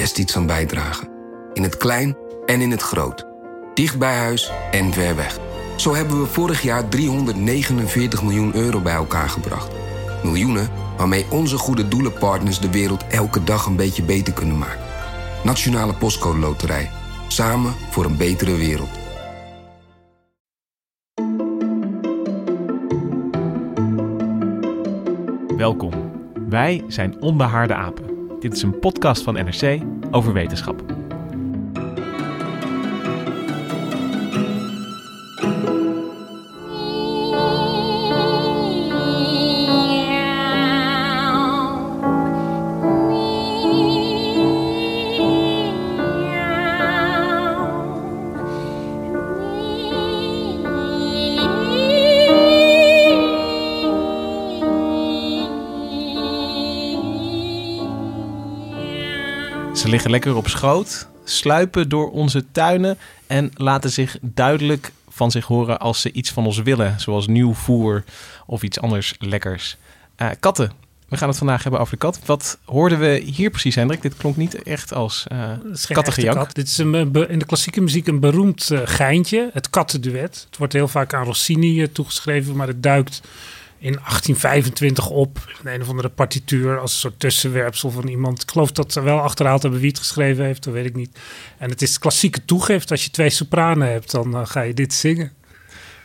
best iets aan bijdragen. In het klein en in het groot. Dicht bij huis en ver weg. Zo hebben we vorig jaar 349 miljoen euro bij elkaar gebracht. Miljoenen waarmee onze goede doelenpartners de wereld elke dag een beetje beter kunnen maken. Nationale Postcode Loterij. Samen voor een betere wereld. Welkom. Wij zijn Onbehaarde Apen. Dit is een podcast van NRC over wetenschap. Liggen lekker op schoot, sluipen door onze tuinen en laten zich duidelijk van zich horen als ze iets van ons willen, zoals nieuw voer of iets anders lekkers. Eh, katten. We gaan het vandaag hebben over de kat. Wat hoorden we hier precies, Hendrik? Dit klonk niet echt als uh, echte kat. Dit is een, in de klassieke muziek een beroemd eh, geintje, het kattenduet. Het wordt heel vaak aan Rossini toegeschreven, maar het duikt in 1825 op in een of andere partituur als een soort tussenwerpsel van iemand. Ik geloof dat ze wel achterhaald hebben wie het geschreven heeft, dat weet ik niet. En het is klassieke toegift. Als je twee sopranen hebt, dan eh, ga je dit zingen.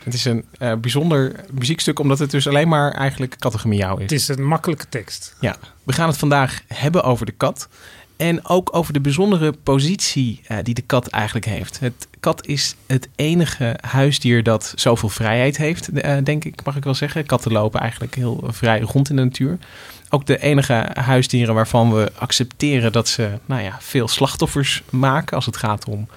Het is een eh, bijzonder muziekstuk, omdat het dus alleen maar eigenlijk kattengemiauw is. Het is een makkelijke tekst. Ja, we gaan het vandaag hebben over de kat. En ook over de bijzondere positie eh, die de kat eigenlijk heeft. Het kat is het enige huisdier dat zoveel vrijheid heeft, eh, denk ik, mag ik wel zeggen. Katten lopen eigenlijk heel vrij rond in de natuur. Ook de enige huisdieren waarvan we accepteren dat ze nou ja, veel slachtoffers maken als het gaat om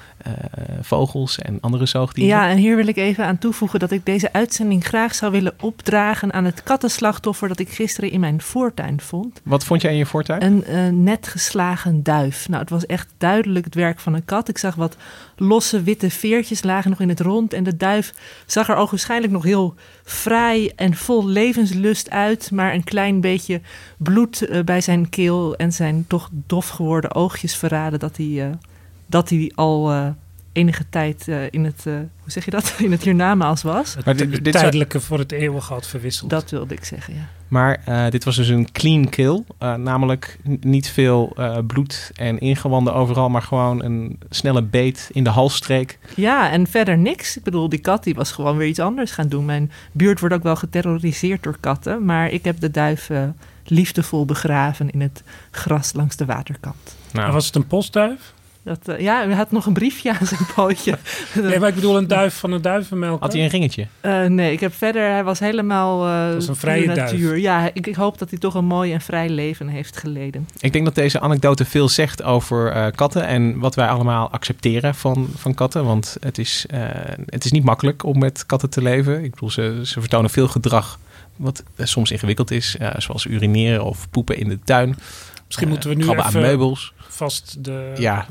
vogels en andere zoogdieren. Ja, en hier wil ik even aan toevoegen dat ik deze uitzending graag zou willen opdragen aan het kattenslachtoffer dat ik gisteren in mijn voortuin vond. Wat vond jij in je voortuin? Een eh, net geslagen duif. Nou, het was echt duidelijk het werk van een kat. Ik zag wat losse witte veertjes lagen nog in het rond. En de duif zag er ogenschijnlijk nog heel vrij en vol levenslust uit. Maar een klein beetje bloed eh, bij zijn keel en zijn toch dof geworden oogjes verraden dat hij, eh, dat hij al eh, enige tijd eh, in het, eh, hoe zeg je dat, in het hiernamaals was. Maar dit- tijdelijke voor het eeuwige had verwisseld. Dat wilde ik zeggen, ja. Maar eh, dit was dus een clean kill. Eh, namelijk niet veel eh, bloed en ingewanden overal, maar gewoon een snelle beet in de halsstreek. Ja, en verder niks. Ik bedoel, die kat die was gewoon weer iets anders gaan doen. Mijn buurt wordt ook wel geterroriseerd door katten. Maar ik heb de duif eh, liefdevol begraven in het gras langs de waterkant. Nou, En was het een postduif? Dat, eh, ja, hij had nog een briefje aan zijn pootje. Nee, maar ik bedoel een duif van een duivenmelk. had hij een ringetje? Eh, nee, ik heb verder, hij was helemaal eh was een vrije duif. natuur. Ja, ik, ik hoop dat hij toch een mooi en vrij leven heeft geleden. Ik denk dat deze anekdote veel zegt over eh, katten en wat wij allemaal accepteren van, van katten. Want het is, eh, het is niet makkelijk om met katten te leven. Ik bedoel, ze, ze vertonen veel gedrag wat soms ingewikkeld is. zoals urineren of poepen in de tuin. Misschien moeten we nu even aan meubels. Vast de Ja,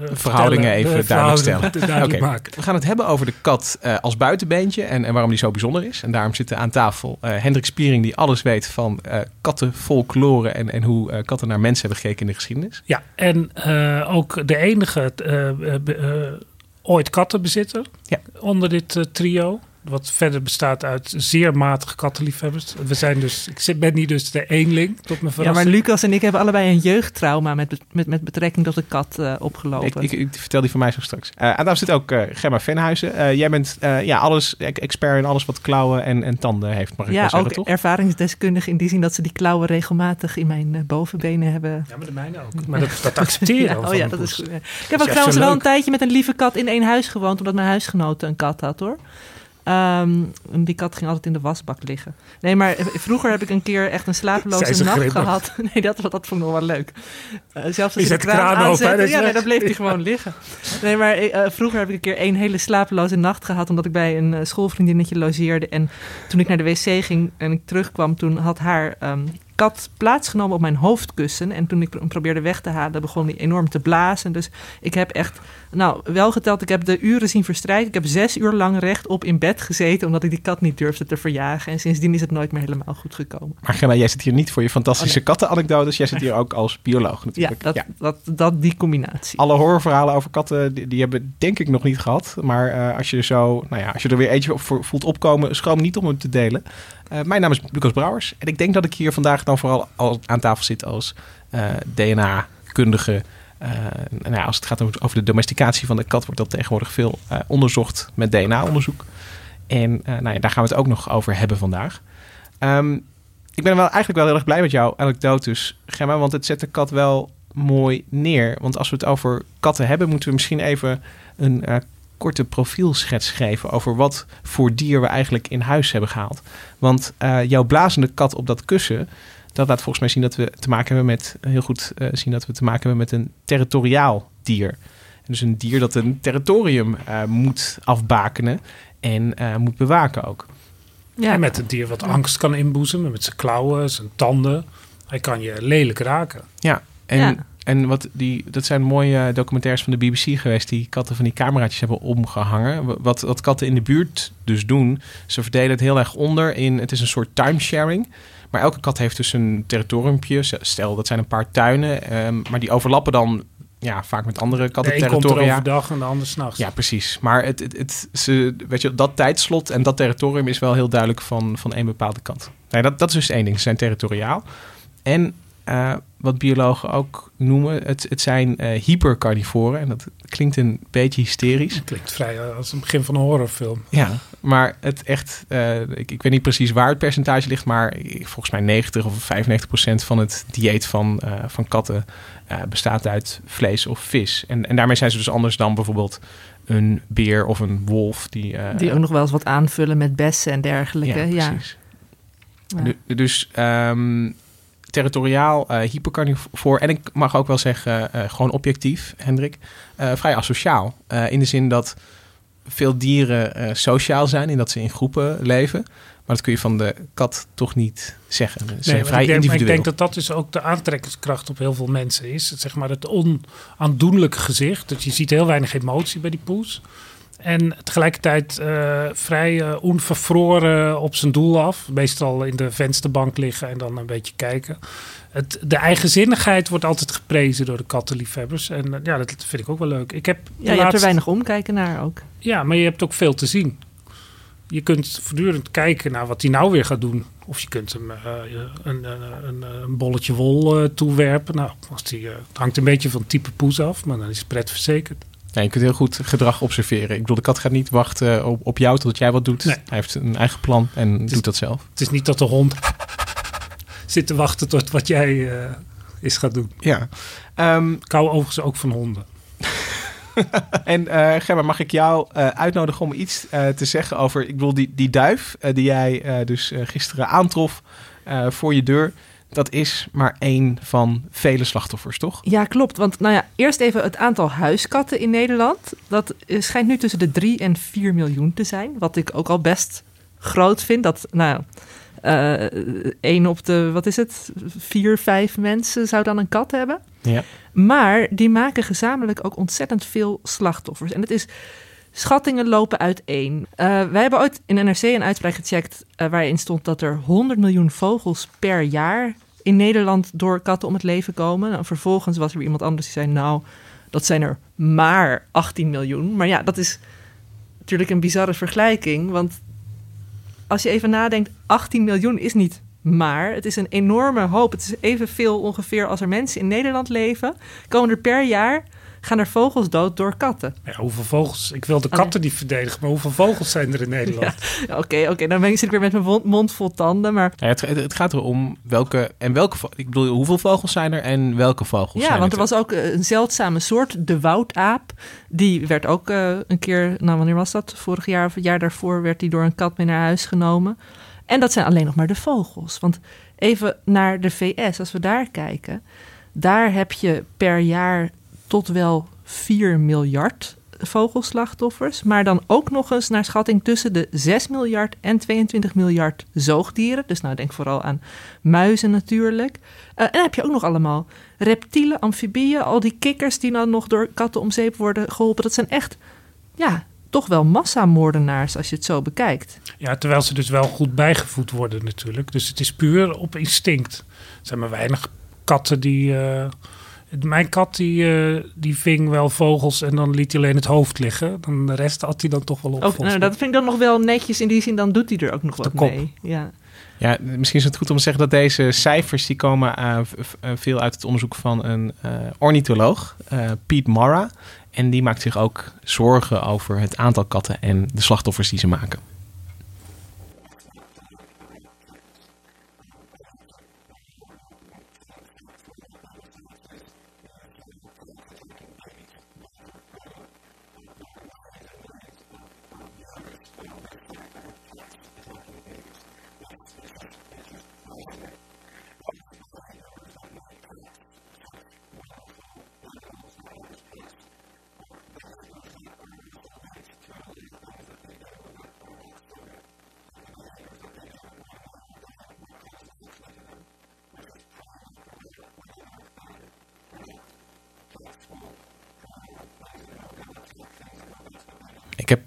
eh, verhoudingen even de duidelijk stellen. duidelijk maken. We gaan het hebben over de kat eh, als buitenbeentje en, en waarom die zo bijzonder is. En daarom zitten aan tafel eh, Hendrik Spiering, die alles weet van eh katten, folklore en, en hoe eh, katten naar mensen hebben gekeken in de geschiedenis. Ja, en eh, ook de enige eh, eh, eh, ooit kattenbezitter Ja. onder dit trio. Wat verder bestaat uit zeer matige kattenliefhebbers. We zijn dus, ik zit- ben niet dus de eenling, tot mijn Ja, maar verrassing. Lucas en ik hebben allebei een jeugdtrauma met, met, met betrekking tot de kat eh, opgelopen. Ik, ik, ik vertel die van mij zo straks. Eh aan tafel zit ook eh, Gemma Venhuizen. Eh, jij bent eh, ja, alles, expert in alles wat klauwen en, en tanden heeft, mag ik wel ja, zeggen, ook toch? ervaringsdeskundig in die zin dat ze die klauwen regelmatig in mijn bovenbenen hebben. Ja, maar de mijne ook. Maar dat, dat accepteren Ja, oh ja, dat is goed. ja. Ik heb ook trouwens wel leuk. een tijdje met een lieve kat in één huis gewoond, omdat mijn huisgenoot een kat had hoor. Ehm, die kat ging altijd in de wasbak liggen. Nee, maar vroeger heb ik een keer echt een slapeloze ze nacht grimmig? gehad. Nee, dat, dat vond ik nog wel leuk. Eh, zelfs als Je de kraan kraan open, hè, ja, nee, dan bleef hij gewoon liggen. Nee, maar eh, vroeger heb ik een keer één hele slapeloze nacht gehad... omdat ik bij een eh, schoolvriendinnetje logeerde. En toen ik naar de wc ging en ik terugkwam... toen had haar kat plaatsgenomen op mijn hoofdkussen. En toen ik hem probeerde weg te halen, begon hij enorm te blazen. Dus ik heb echt, nou, wel geteld, ik heb de uren zien verstrijken. Ik heb zes uur lang rechtop in bed gezeten, omdat ik die kat niet durfde te verjagen. En sindsdien is het nooit meer helemaal goed gekomen. Maar Gemma, jij zit hier niet voor je fantastische Oh, nee. kattenanekdotes. Jij zit hier ook als bioloog Ja, natuurlijk. dat, Dat, dat, die combinatie. Alle horrorverhalen over katten, die, die hebben denk ik nog niet gehad. Maar eh, als je zo, nou ja, als je er weer eentje op voor voelt opkomen, schroom niet om hem te delen. Eh, mijn naam is Lucas Brouwers. En ik denk dat ik hier vandaag dan vooral al aan tafel zit als eh, DNA-kundige. Eh, nou ja, als het gaat over, de domesticatie van de kat, wordt dat tegenwoordig veel onderzocht met DNA-onderzoek. En nou ja, daar gaan we het ook nog over hebben vandaag. Ehm, ik ben wel eigenlijk wel heel erg blij met jouw anekdotes, Gemma, want het zet de kat wel mooi neer. Want als we het over katten hebben, moeten we misschien even een korte profielschets geven over wat voor dier we eigenlijk in huis hebben gehaald. Want eh, jouw blazende kat op dat kussen, dat laat volgens mij zien dat we te maken hebben met, heel goed eh, zien dat we te maken hebben met een territoriaal dier. En dus een dier dat een territorium eh, moet afbakenen en eh, moet bewaken ook. Ja, En met een dier wat angst kan inboezemen, met zijn klauwen, zijn tanden. Hij kan je lelijk raken. Ja, en, Ja. En wat die, dat zijn mooie documentaires van de BBC geweest... die katten van die cameraatjes hebben omgehangen. Wat, wat katten in de buurt dus doen... ze verdelen het heel erg onder in... het is een soort timesharing... Maar elke kat heeft dus een territoriumpje. Stel, dat zijn een paar tuinen. ehm, maar die overlappen dan ja, vaak met andere De een komt er overdag en de ander s'nachts. Ja, precies. Maar het, het, het, ze, weet je, dat tijdslot en dat territorium is wel heel duidelijk van, van één bepaalde kant. Nee, dat, dat is dus één ding. Ze zijn territoriaal. En eh, wat biologen ook noemen, het, het zijn eh, hypercarnivoren. En dat klinkt een beetje hysterisch. Dat klinkt vrij eh, als een begin van een horrorfilm. Ja, maar het echt, eh, ik, ik weet niet precies waar het percentage ligt, maar volgens mij 90 of 95 procent van het dieet van, eh, van katten eh, bestaat uit vlees of vis. En, en daarmee zijn ze dus anders dan bijvoorbeeld een beer of een wolf. Die, eh, die ook nog wel eens wat aanvullen met bessen en dergelijke. ja, precies. Ja. Dus ehm, territoriaal, eh hypercarnivoor en ik mag ook wel zeggen, eh, gewoon objectief, Hendrik, eh, vrij asociaal. Eh, in de zin dat veel dieren eh, sociaal zijn, in dat ze in groepen leven. Maar dat kun je van de kat toch niet zeggen. Ze zijn vrij ik, denk, maar ik individueel. denk dat dat dus ook de aantrekkingskracht op heel veel mensen is. Het, zeg maar het onaandoenlijke gezicht. Dat je ziet heel weinig emotie bij die poes. En tegelijkertijd eh, vrij eh, onvervroren op zijn doel af. Meestal in de vensterbank liggen en dan een beetje kijken. Het, de eigenzinnigheid wordt altijd geprezen door de kattenliefhebbers. En eh, ja, dat vind ik ook wel leuk. Ik heb Ja, je hebt er weinig omkijken naar ook. ja, maar je hebt ook veel te zien. Je kunt voortdurend kijken naar wat hij nou weer gaat doen. Of je kunt hem een, een, een, bolletje wol toewerpen. Nou, als die, het hangt een beetje van type poes af, maar dan is het pret verzekerd. Je kunt heel goed gedrag observeren. Ik bedoel, de kat gaat niet wachten op, op jou totdat jij wat doet. Nee. Hij heeft een eigen plan en is- doet dat zelf. Het is niet dat de hond zit te wachten tot wat jij eh is gaat doen. Ja. Ehm, Ik hou overigens ook van honden. En eh Gemma, mag ik jou eh, uitnodigen om iets eh, te zeggen over... Ik bedoel, die, die duif eh, die jij eh, dus eh, gisteren aantrof eh, voor je deur... dat is maar één van vele slachtoffers, toch? Ja, klopt. Want nou ja, eerst even het aantal huiskatten in Nederland. Dat schijnt nu tussen de 3 en 4 miljoen te zijn. Wat ik ook al best groot vind. Dat, nou ja, eh, één op de, wat is het, vier, vijf mensen zou dan een kat hebben. Ja. Maar die maken gezamenlijk ook ontzettend veel slachtoffers. En het is, schattingen lopen uiteen. Eh wij hebben ooit in NRC een uitspraak gecheckt eh, waarin stond dat er 100 miljoen vogels per jaar in Nederland door katten om het leven komen. Nou, vervolgens was er iemand anders die zei, nou, dat zijn er maar 18 miljoen. Maar ja, dat is natuurlijk een bizarre vergelijking, want als je even nadenkt, 18 miljoen is niet maar. Het is een enorme hoop. Het is evenveel ongeveer als er mensen in Nederland leven. Komen er per jaar gaan er vogels dood door katten. Ja, hoeveel vogels? Ik wil de Oké. katten niet verdedigen, maar hoeveel vogels zijn er in Nederland? Oké, oké, dan ben ik, zit ik weer met mijn mond, vol tanden. Maar Ja, het, het gaat erom welke en welke. Ik bedoel, hoeveel vogels zijn er en welke vogels ja, zijn want er er? was ook eh, een zeldzame soort, de woudaap. Die werd ook eh, een keer, nou wanneer was dat? Vorig jaar of het jaar daarvoor werd die door een kat mee naar huis genomen. En dat zijn alleen nog maar de vogels. Want even naar de VS, als we daar kijken. Daar heb je per jaar tot wel 4 miljard vogelslachtoffers. Maar dan ook nog eens naar schatting tussen de 6 miljard en 22 miljard zoogdieren. Dus nou denk vooral aan muizen natuurlijk. Eh, en dan heb je ook nog allemaal reptielen, amfibieën, al die kikkers die dan nog door katten om zeep worden geholpen. Dat zijn echt, ja, toch wel massamoordenaars als je het zo bekijkt. Ja, terwijl ze dus wel goed bijgevoed worden natuurlijk. Dus het is puur op instinct. Er zijn maar weinig katten die... eh, mijn kat die, eh, die ving wel vogels en dan liet hij alleen het hoofd liggen. Dan de rest had hij dan toch wel op. Ook, nou, dat vind ik dan nog wel netjes in die zin, dan doet hij er ook nog De wat kop. mee. Ja. Ja, misschien is het goed om te zeggen dat deze cijfers die komen eh, eh, veel uit het onderzoek van een eh, ornitholoog, eh Piet Mara. En die maakt zich ook zorgen over het aantal katten en de slachtoffers die ze maken.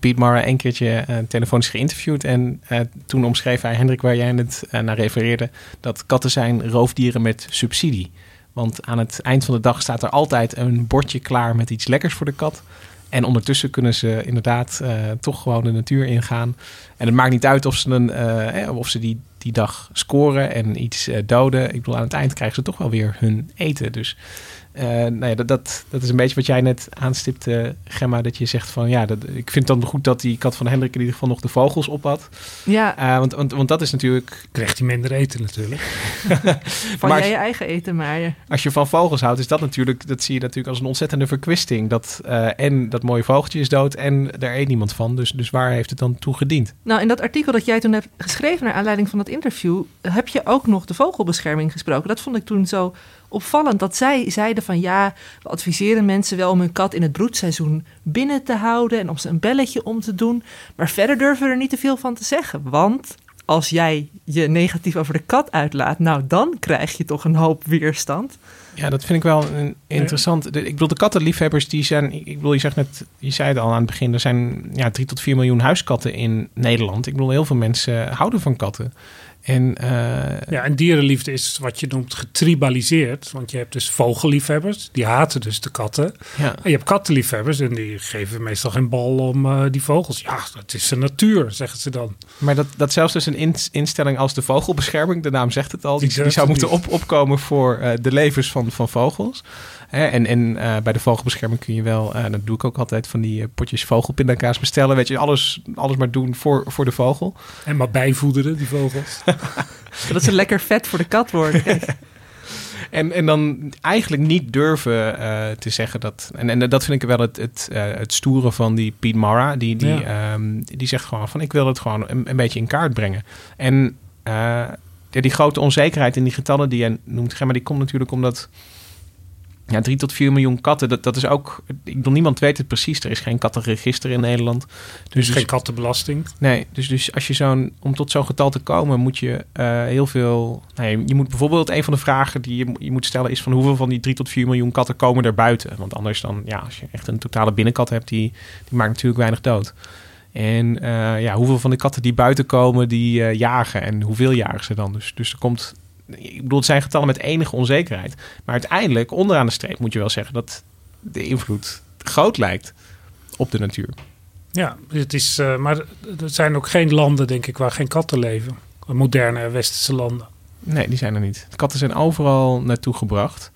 Piet Mara een keertje eh, telefonisch geïnterviewd. En eh, toen omschreef hij, Hendrik, waar jij net eh, naar refereerde, dat katten zijn roofdieren met subsidie. Want aan het eind van de dag staat er altijd een bordje klaar met iets lekkers voor de kat. En ondertussen kunnen ze inderdaad toch gewoon de natuur ingaan. En het maakt niet uit of ze, een, of ze die, die dag scoren en iets doden. Ik bedoel, aan het eind krijgen ze toch wel weer hun eten. Dus nou ja, dat, dat, dat is een beetje wat jij net aanstipte, Gemma. Dat je zegt van ja, dat, ik vind het dan goed dat die kat van Hendrik in ieder geval nog de vogels op had. Ja, Eh, want, want, want dat is natuurlijk, Krijgt hij minder eten natuurlijk. van maar- jij je eigen eten maar. als je van vogels houdt, is dat natuurlijk, dat zie je natuurlijk als een ontzettende verkwisting. Dat eh, en dat mooie vogeltje is dood en daar eet niemand van. Dus, dus waar heeft het dan toe gediend? Nou, in dat artikel dat jij toen hebt geschreven naar aanleiding van dat interview, heb je ook nog de vogelbescherming gesproken. Dat vond ik toen zo opvallend. Dat zij zeiden van ja, we adviseren mensen wel om hun kat in het broedseizoen binnen te houden en om ze een belletje om te doen. Maar verder durven we er niet te veel van te zeggen. Want als jij je negatief over de kat uitlaat, nou dan krijg je toch een hoop weerstand. Ja, dat vind ik wel een interessant. Ik bedoel, de kattenliefhebbers die zijn. Ik bedoel, je zegt je zei het al aan het begin. Er zijn ja, 3 tot 4 miljoen huiskatten in Nederland. Ik bedoel, heel veel mensen houden van katten. En eh, Ja, en dierenliefde is wat je noemt getribaliseerd. Want je hebt dus vogelliefhebbers, die haten dus de katten. ja, En je hebt kattenliefhebbers en die geven meestal geen bal om eh, die vogels. Ja, dat is de natuur, zeggen ze dan. maar dat, dat zelfs dus een in- instelling als de vogelbescherming, de naam zegt het al, die, Die die, durft zou moeten op, opkomen voor eh, de levens van, van vogels. Hè, en en eh, bij de vogelbescherming kun je wel, eh, dat doe ik ook altijd, van die eh, potjes vogelpindakaas bestellen. Weet je, alles, alles maar doen voor, voor de vogel. En maar bijvoederen, die vogels. Zodat ze lekker vet voor de kat worden. En, en dan eigenlijk niet durven eh, te zeggen dat. En, en dat vind ik wel het, het, eh, het stoere van die Piet Mara. Die, die, Ja. ehm, die zegt gewoon van ik wil het gewoon een, een beetje in kaart brengen. En eh, ja, die grote onzekerheid in die getallen die je noemt, Gemma, die komt natuurlijk omdat. Ja, 3 tot 4 miljoen katten, dat, dat is ook... Ik bedoel, niemand weet het precies. Er is geen kattenregister in Nederland. Dus Dus, geen kattenbelasting. Nee, dus, dus als je zo'n, om tot zo'n getal te komen, moet je eh, heel veel. Nou, je, je moet bijvoorbeeld een van de vragen die je, je moet stellen is van hoeveel van die 3 tot 4 miljoen katten komen er buiten? Want anders dan, ja, als je echt een totale binnenkat hebt, die, die maakt natuurlijk weinig dood. En eh, ja, hoeveel van de katten die buiten komen, die eh, jagen en hoeveel jagen ze dan? Dus, dus er komt, ik bedoel, het zijn getallen met enige onzekerheid. Maar uiteindelijk, onderaan de streep, moet je wel zeggen dat de invloed groot lijkt op de natuur. Ja, het is, eh, maar er zijn ook geen landen, denk ik, waar geen katten leven. Moderne westerse landen. Nee, die zijn er niet. De katten zijn overal naartoe gebracht.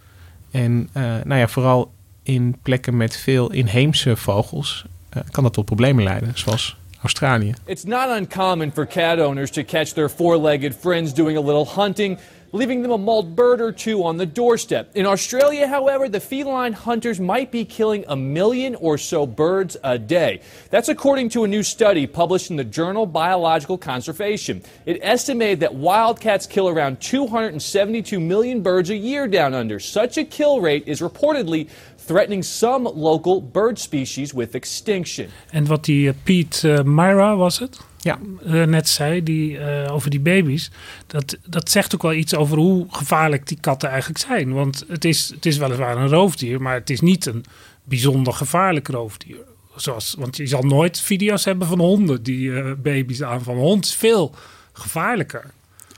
En eh, nou ja, vooral in plekken met veel inheemse vogels uh, kan dat tot problemen leiden, zoals Australië. It's not uncommon for cat owners to catch their four-legged friends doing a little hunting leaving them a mauled bird or two on the doorstep. In Australia, however, the feline hunters might be killing a million or so birds a day. That's according to a new study published in the journal Biological Conservation. It estimated that wildcats kill around 272 million birds a year down under. Such a kill rate is reportedly threatening some local bird species with extinction. And what the uh, Pete uh, Myra was het? Ja. Uh, net zei, die, uh, over die baby's. Dat, dat zegt ook wel iets over hoe gevaarlijk die katten eigenlijk zijn. Want het is, het is weliswaar een roofdier, maar het is niet een bijzonder gevaarlijk roofdier. Zoals, want je zal nooit video's hebben van honden die uh, baby's aanvallen. Hond is veel gevaarlijker.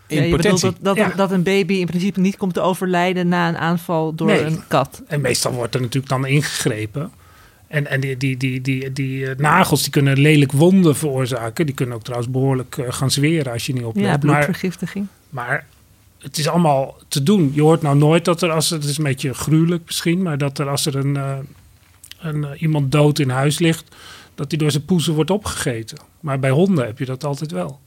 Ja, je bedoelt dat, dat, ja. dat, een baby in principe niet komt te overlijden na een aanval door nee. een kat. En meestal wordt er natuurlijk dan ingegrepen. En, en die, die, die, die, die uh, nagels die kunnen lelijk wonden veroorzaken. Die kunnen ook trouwens behoorlijk uh, gaan zweren als je niet oplet. Ja, bloedvergiftiging. Maar, maar, het is allemaal te doen. Je hoort nou nooit dat er, als het is een beetje gruwelijk misschien, maar dat er als er een, uh, een iemand dood in huis ligt, dat die door zijn poezen wordt opgegeten. Maar bij honden heb je dat altijd wel.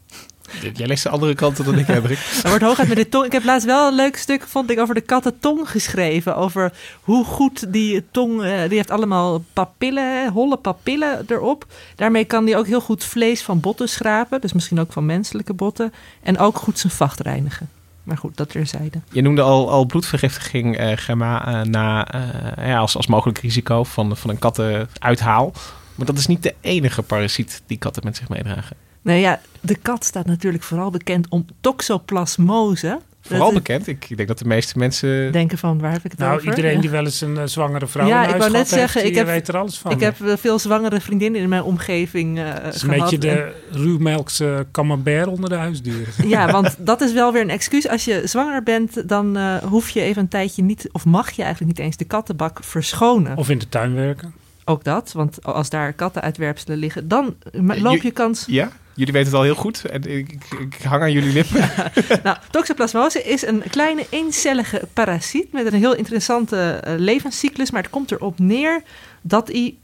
Jij leest de andere kanten dan ik, Hendrik. Er wordt hooguit met de tong. Ik heb laatst wel een leuk stuk, vond ik, over de kattentong geschreven. Over hoe goed die tong, uh, die heeft allemaal papillen, holle papillen erop. Daarmee kan die ook heel goed vlees van botten schrapen. Dus misschien ook van menselijke botten. En ook goed zijn vacht reinigen. Maar goed, dat terzijde. Je noemde al, al bloedvergiftiging, uh, Gemma, uh, na, ja, als, als mogelijk risico van, van een kattenuithaal. Maar dat is niet de enige parasiet die katten met zich meedragen. Nou ja, de kat staat natuurlijk vooral bekend om toxoplasmose. Vooral bekend. Ik denk dat de meeste mensen denken van waar heb ik het nou, over? Nou, iedereen ja. die wel eens een uh, zwangere vrouw ja, in ik wou net zeggen, heeft, ik heb, weet er alles van. Ik heb uh, veel zwangere vriendinnen in mijn omgeving uh, is een beetje de ruwmelkse camembert onder de huisdieren. Ja, want dat is wel weer een excuus. Als je zwanger bent, dan uh, hoef je even een tijdje niet, of mag je eigenlijk niet eens de kattenbak verschonen. Of in de tuin werken. Ook dat, want als daar kattenuitwerpselen liggen, dan loop je kans... Ja? Jullie weten het al heel goed. En ik, ik, ik hang aan jullie lippen. Ja. nou, toxoplasmose is een kleine eencellige parasiet met een heel interessante uh, levenscyclus. Maar het komt erop neer dat hij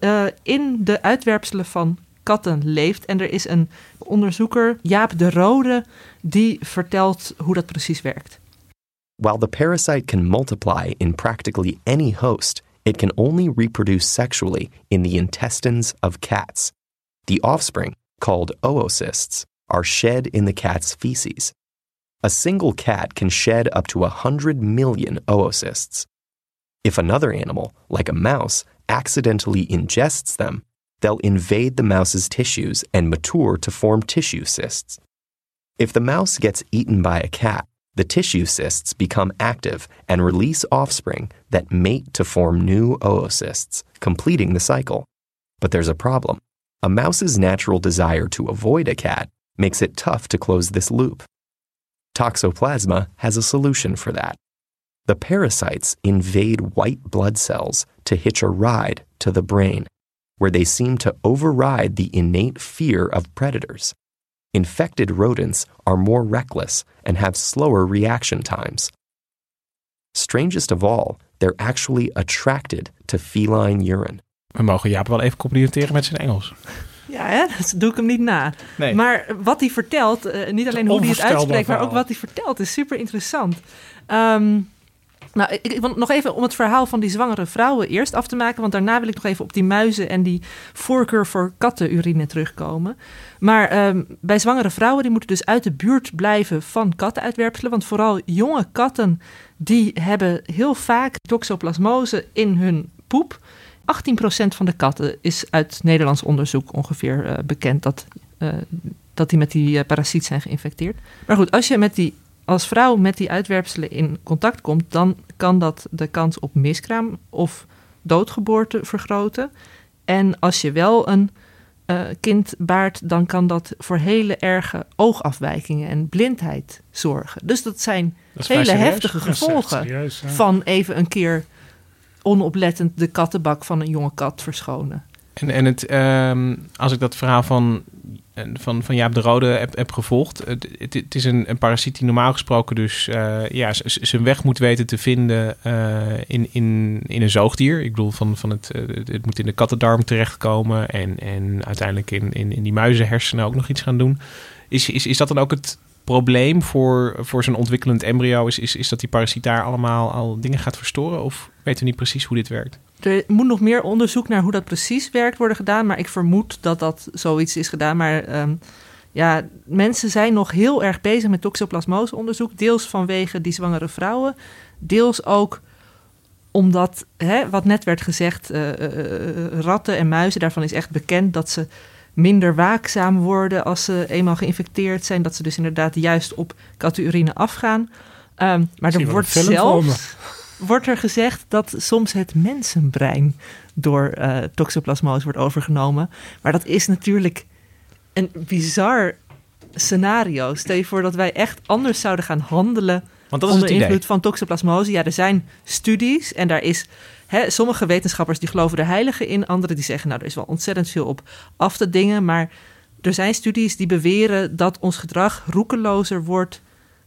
uh, in de uitwerpselen van katten leeft. En er is een onderzoeker, Jaap de Rode, die vertelt hoe dat precies werkt. While the parasite can multiply in practically any host, it can only reproduce sexually in the intestines of cats. The offspring, called oocysts, are shed in the cat's feces. A single cat can shed up to 100 million oocysts. If another animal, like a mouse, accidentally ingests them, they'll invade the mouse's tissues and mature to form tissue cysts. If the mouse gets eaten by a cat, the tissue cysts become active and release offspring that mate to form new oocysts, completing the cycle. But there's a problem. A mouse's natural desire to avoid a cat makes it tough to close this loop. Toxoplasma has a solution for that. The parasites invade white blood cells to hitch a ride to the brain, where they seem to override the innate fear of predators. Infected rodents are more reckless and have slower reaction times. Strangest of all, they're actually attracted to feline urine. We mogen Jaap wel even complimenteren met zijn Engels. Ja, hè? dat doe ik hem niet na. Nee. Maar wat hij vertelt, uh, niet alleen hoe hij het uitspreekt, maar ook wat hij vertelt, is super interessant. Um, nou, ik, wil nog even om het verhaal van die zwangere vrouwen eerst af te maken, want daarna wil ik nog even op die muizen en die voorkeur voor kattenurine terugkomen. Maar um, bij zwangere vrouwen, die moeten dus uit de buurt blijven van kattenuitwerpselen, want vooral jonge katten, die hebben heel vaak toxoplasmose in hun poep. 18% van de katten is uit Nederlands onderzoek ongeveer uh, bekend dat, uh, dat die met die uh, parasiet zijn geïnfecteerd. Maar goed, als je met die, als vrouw met die uitwerpselen in contact komt, dan kan dat de kans op miskraam of doodgeboorte vergroten. En als je wel een kind baart, dan kan dat voor hele erge oogafwijkingen en blindheid zorgen. Dus dat zijn dat hele serieus. heftige gevolgen serieus, van even een keer onoplettend de kattenbak van een jonge kat verschonen. En, en het, ehm, als ik dat verhaal van, van, van Jaap de Rode heb, heb gevolgd... Het, het, is een, een parasiet die normaal gesproken dus eh, ja, zijn weg moet weten te vinden eh, in, in, in een zoogdier. Ik bedoel, van, van het, eh, het- het moet in de kattendarm terechtkomen... en, en uiteindelijk in, in, in die muizenhersenen ook nog iets gaan doen. Is, is, is dat dan ook het probleem voor, voor zo'n ontwikkelend embryo? Is, is, is dat die parasiet daar allemaal al dingen gaat verstoren? Of weten we niet precies hoe dit werkt? Er moet nog meer onderzoek naar hoe dat precies werkt worden gedaan. Maar ik vermoed dat dat zoiets is gedaan. Maar ehm, ja, mensen zijn nog heel erg bezig met toxoplasmose-onderzoek. Deels vanwege die zwangere vrouwen. Deels ook omdat, hè, wat net werd gezegd, eh, eh, eh, ratten en muizen, daarvan is echt bekend dat ze minder waakzaam worden als ze eenmaal geïnfecteerd zijn. Dat ze dus inderdaad juist op kattenurine afgaan. Ehm, maar er wordt zelfs wordt er gezegd dat soms het mensenbrein door eh toxoplasmose wordt overgenomen. Maar dat is natuurlijk een bizar scenario. Stel je voor dat wij echt anders zouden gaan handelen Want dat is onder het idee. invloed van toxoplasmose. Ja, er zijn studies en daar is... Hè, sommige wetenschappers die geloven er heilige in. Anderen die zeggen, nou, er is wel ontzettend veel op af te dingen. Maar er zijn studies die beweren dat ons gedrag roekelozer wordt...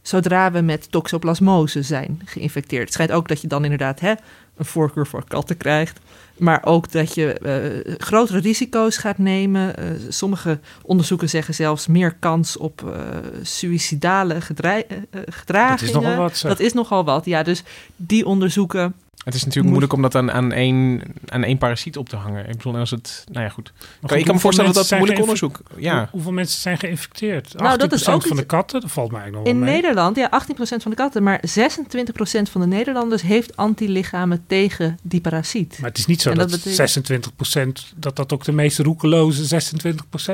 zodra we met toxoplasmose zijn geïnfecteerd. Het schijnt ook dat je dan inderdaad hè, een voorkeur voor katten krijgt... Maar ook dat je eh, grotere risico's gaat nemen. Eh, sommige onderzoeken zeggen zelfs meer kans op eh suïcidale gedrei- eh, eh, gedragingen. nogal wat, zeg. Dat is nogal wat, ja. Dus die onderzoeken... Het is natuurlijk moeilijk om dat aan, aan, één, aan één parasiet op te hangen. Ik bedoel, als het... Nou ja, goed. Maar Kan, goed, ik kan me voorstellen dat dat moeilijk onderzoek... Ja, Hoe- hoeveel mensen zijn geïnfecteerd? 18% Nou, dat is ook van de katten, dat valt mij nog wel In mee. Nederland, ja, 18% van de katten... maar 26% van de Nederlanders heeft antilichamen tegen die parasiet. Maar het is niet zo En dat, dat betekent- 26%, dat dat ook de meest roekeloze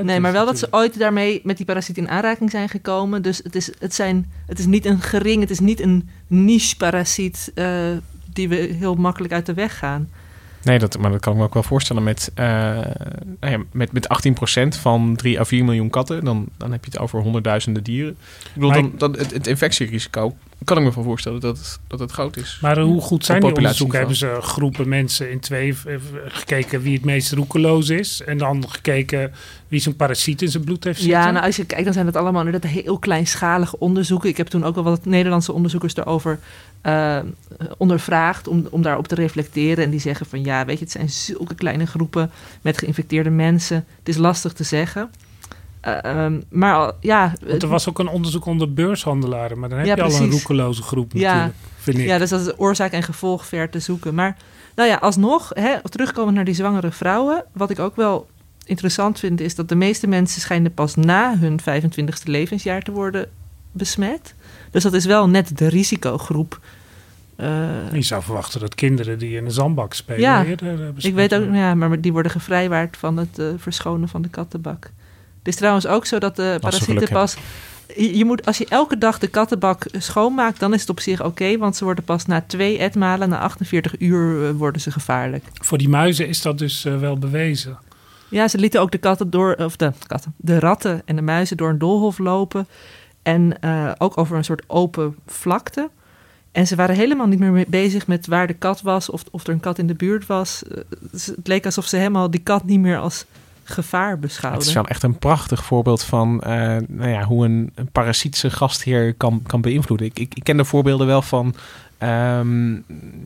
26% Nee, maar wel dat ze ooit daarmee met die parasiet in aanraking zijn gekomen. Dus het is, het zijn, het is niet een gering, het is niet een niche-parasiet... eh, die we heel makkelijk uit de weg gaan. nee, dat, maar dat kan ik me ook wel voorstellen met, eh nou ja, met, met 18% van 3 à 4 miljoen katten. Dan, dan heb je het over honderdduizenden dieren. Ik bedoel, dan, dan, het, het infectierisico kan ik me van voorstellen dat het, dat het groot is. Maar hoe goed zijn die onderzoeken? Hebben ze groepen mensen in twee eh, gekeken wie het meest roekeloos is? En dan gekeken wie zo'n parasiet in zijn bloed heeft zitten? Ja, nou als je kijkt, dan zijn het allemaal inderdaad heel kleinschalige onderzoeken. Ik heb toen ook wel wat Nederlandse onderzoekers daarover eh, ondervraagd om, om daarop te reflecteren. En die zeggen van ja, weet je, het zijn zulke kleine groepen met geïnfecteerde mensen. Het is lastig te zeggen. Eh, ehm, maar ja, Want er was ook een onderzoek onder beurshandelaren. Maar dan heb Ja, je al een roekeloze groep Ja. natuurlijk, vind ik. Ja, dus dat is oorzaak en gevolg ver te zoeken. Maar nou ja, alsnog, hè, terugkomend naar die zwangere vrouwen. Wat ik ook wel interessant vind, is dat de meeste mensen schijnen pas na hun 25ste levensjaar te worden besmet. Dus dat is wel net de risicogroep. Eh, Je zou verwachten dat kinderen die in een zandbak spelen Ja, eerder eh, ik weet ook, ja, maar die worden gevrijwaard van het verschonen van de kattenbak. Het is trouwens ook zo dat de parasieten pas. Je, je moet, als je elke dag de kattenbak schoonmaakt, dan is het op zich oké. want ze worden pas na twee etmalen, na 48 uur, eh, worden ze gevaarlijk. Voor die muizen is dat dus eh, wel bewezen. Ja, ze lieten ook de katten door, of de katten, de ratten en de muizen door een doolhof lopen. En eh, ook over een soort open vlakte. En ze waren helemaal niet meer mee bezig met waar de kat was of, of er een kat in de buurt was. Eh, het leek alsof ze helemaal die kat niet meer als gevaar Het beschouwden. is wel echt een prachtig voorbeeld van eh, nou ja, hoe een, een parasiet zijn gastheer kan, kan beïnvloeden. Ik, ik, ik ken de voorbeelden wel van, ehm,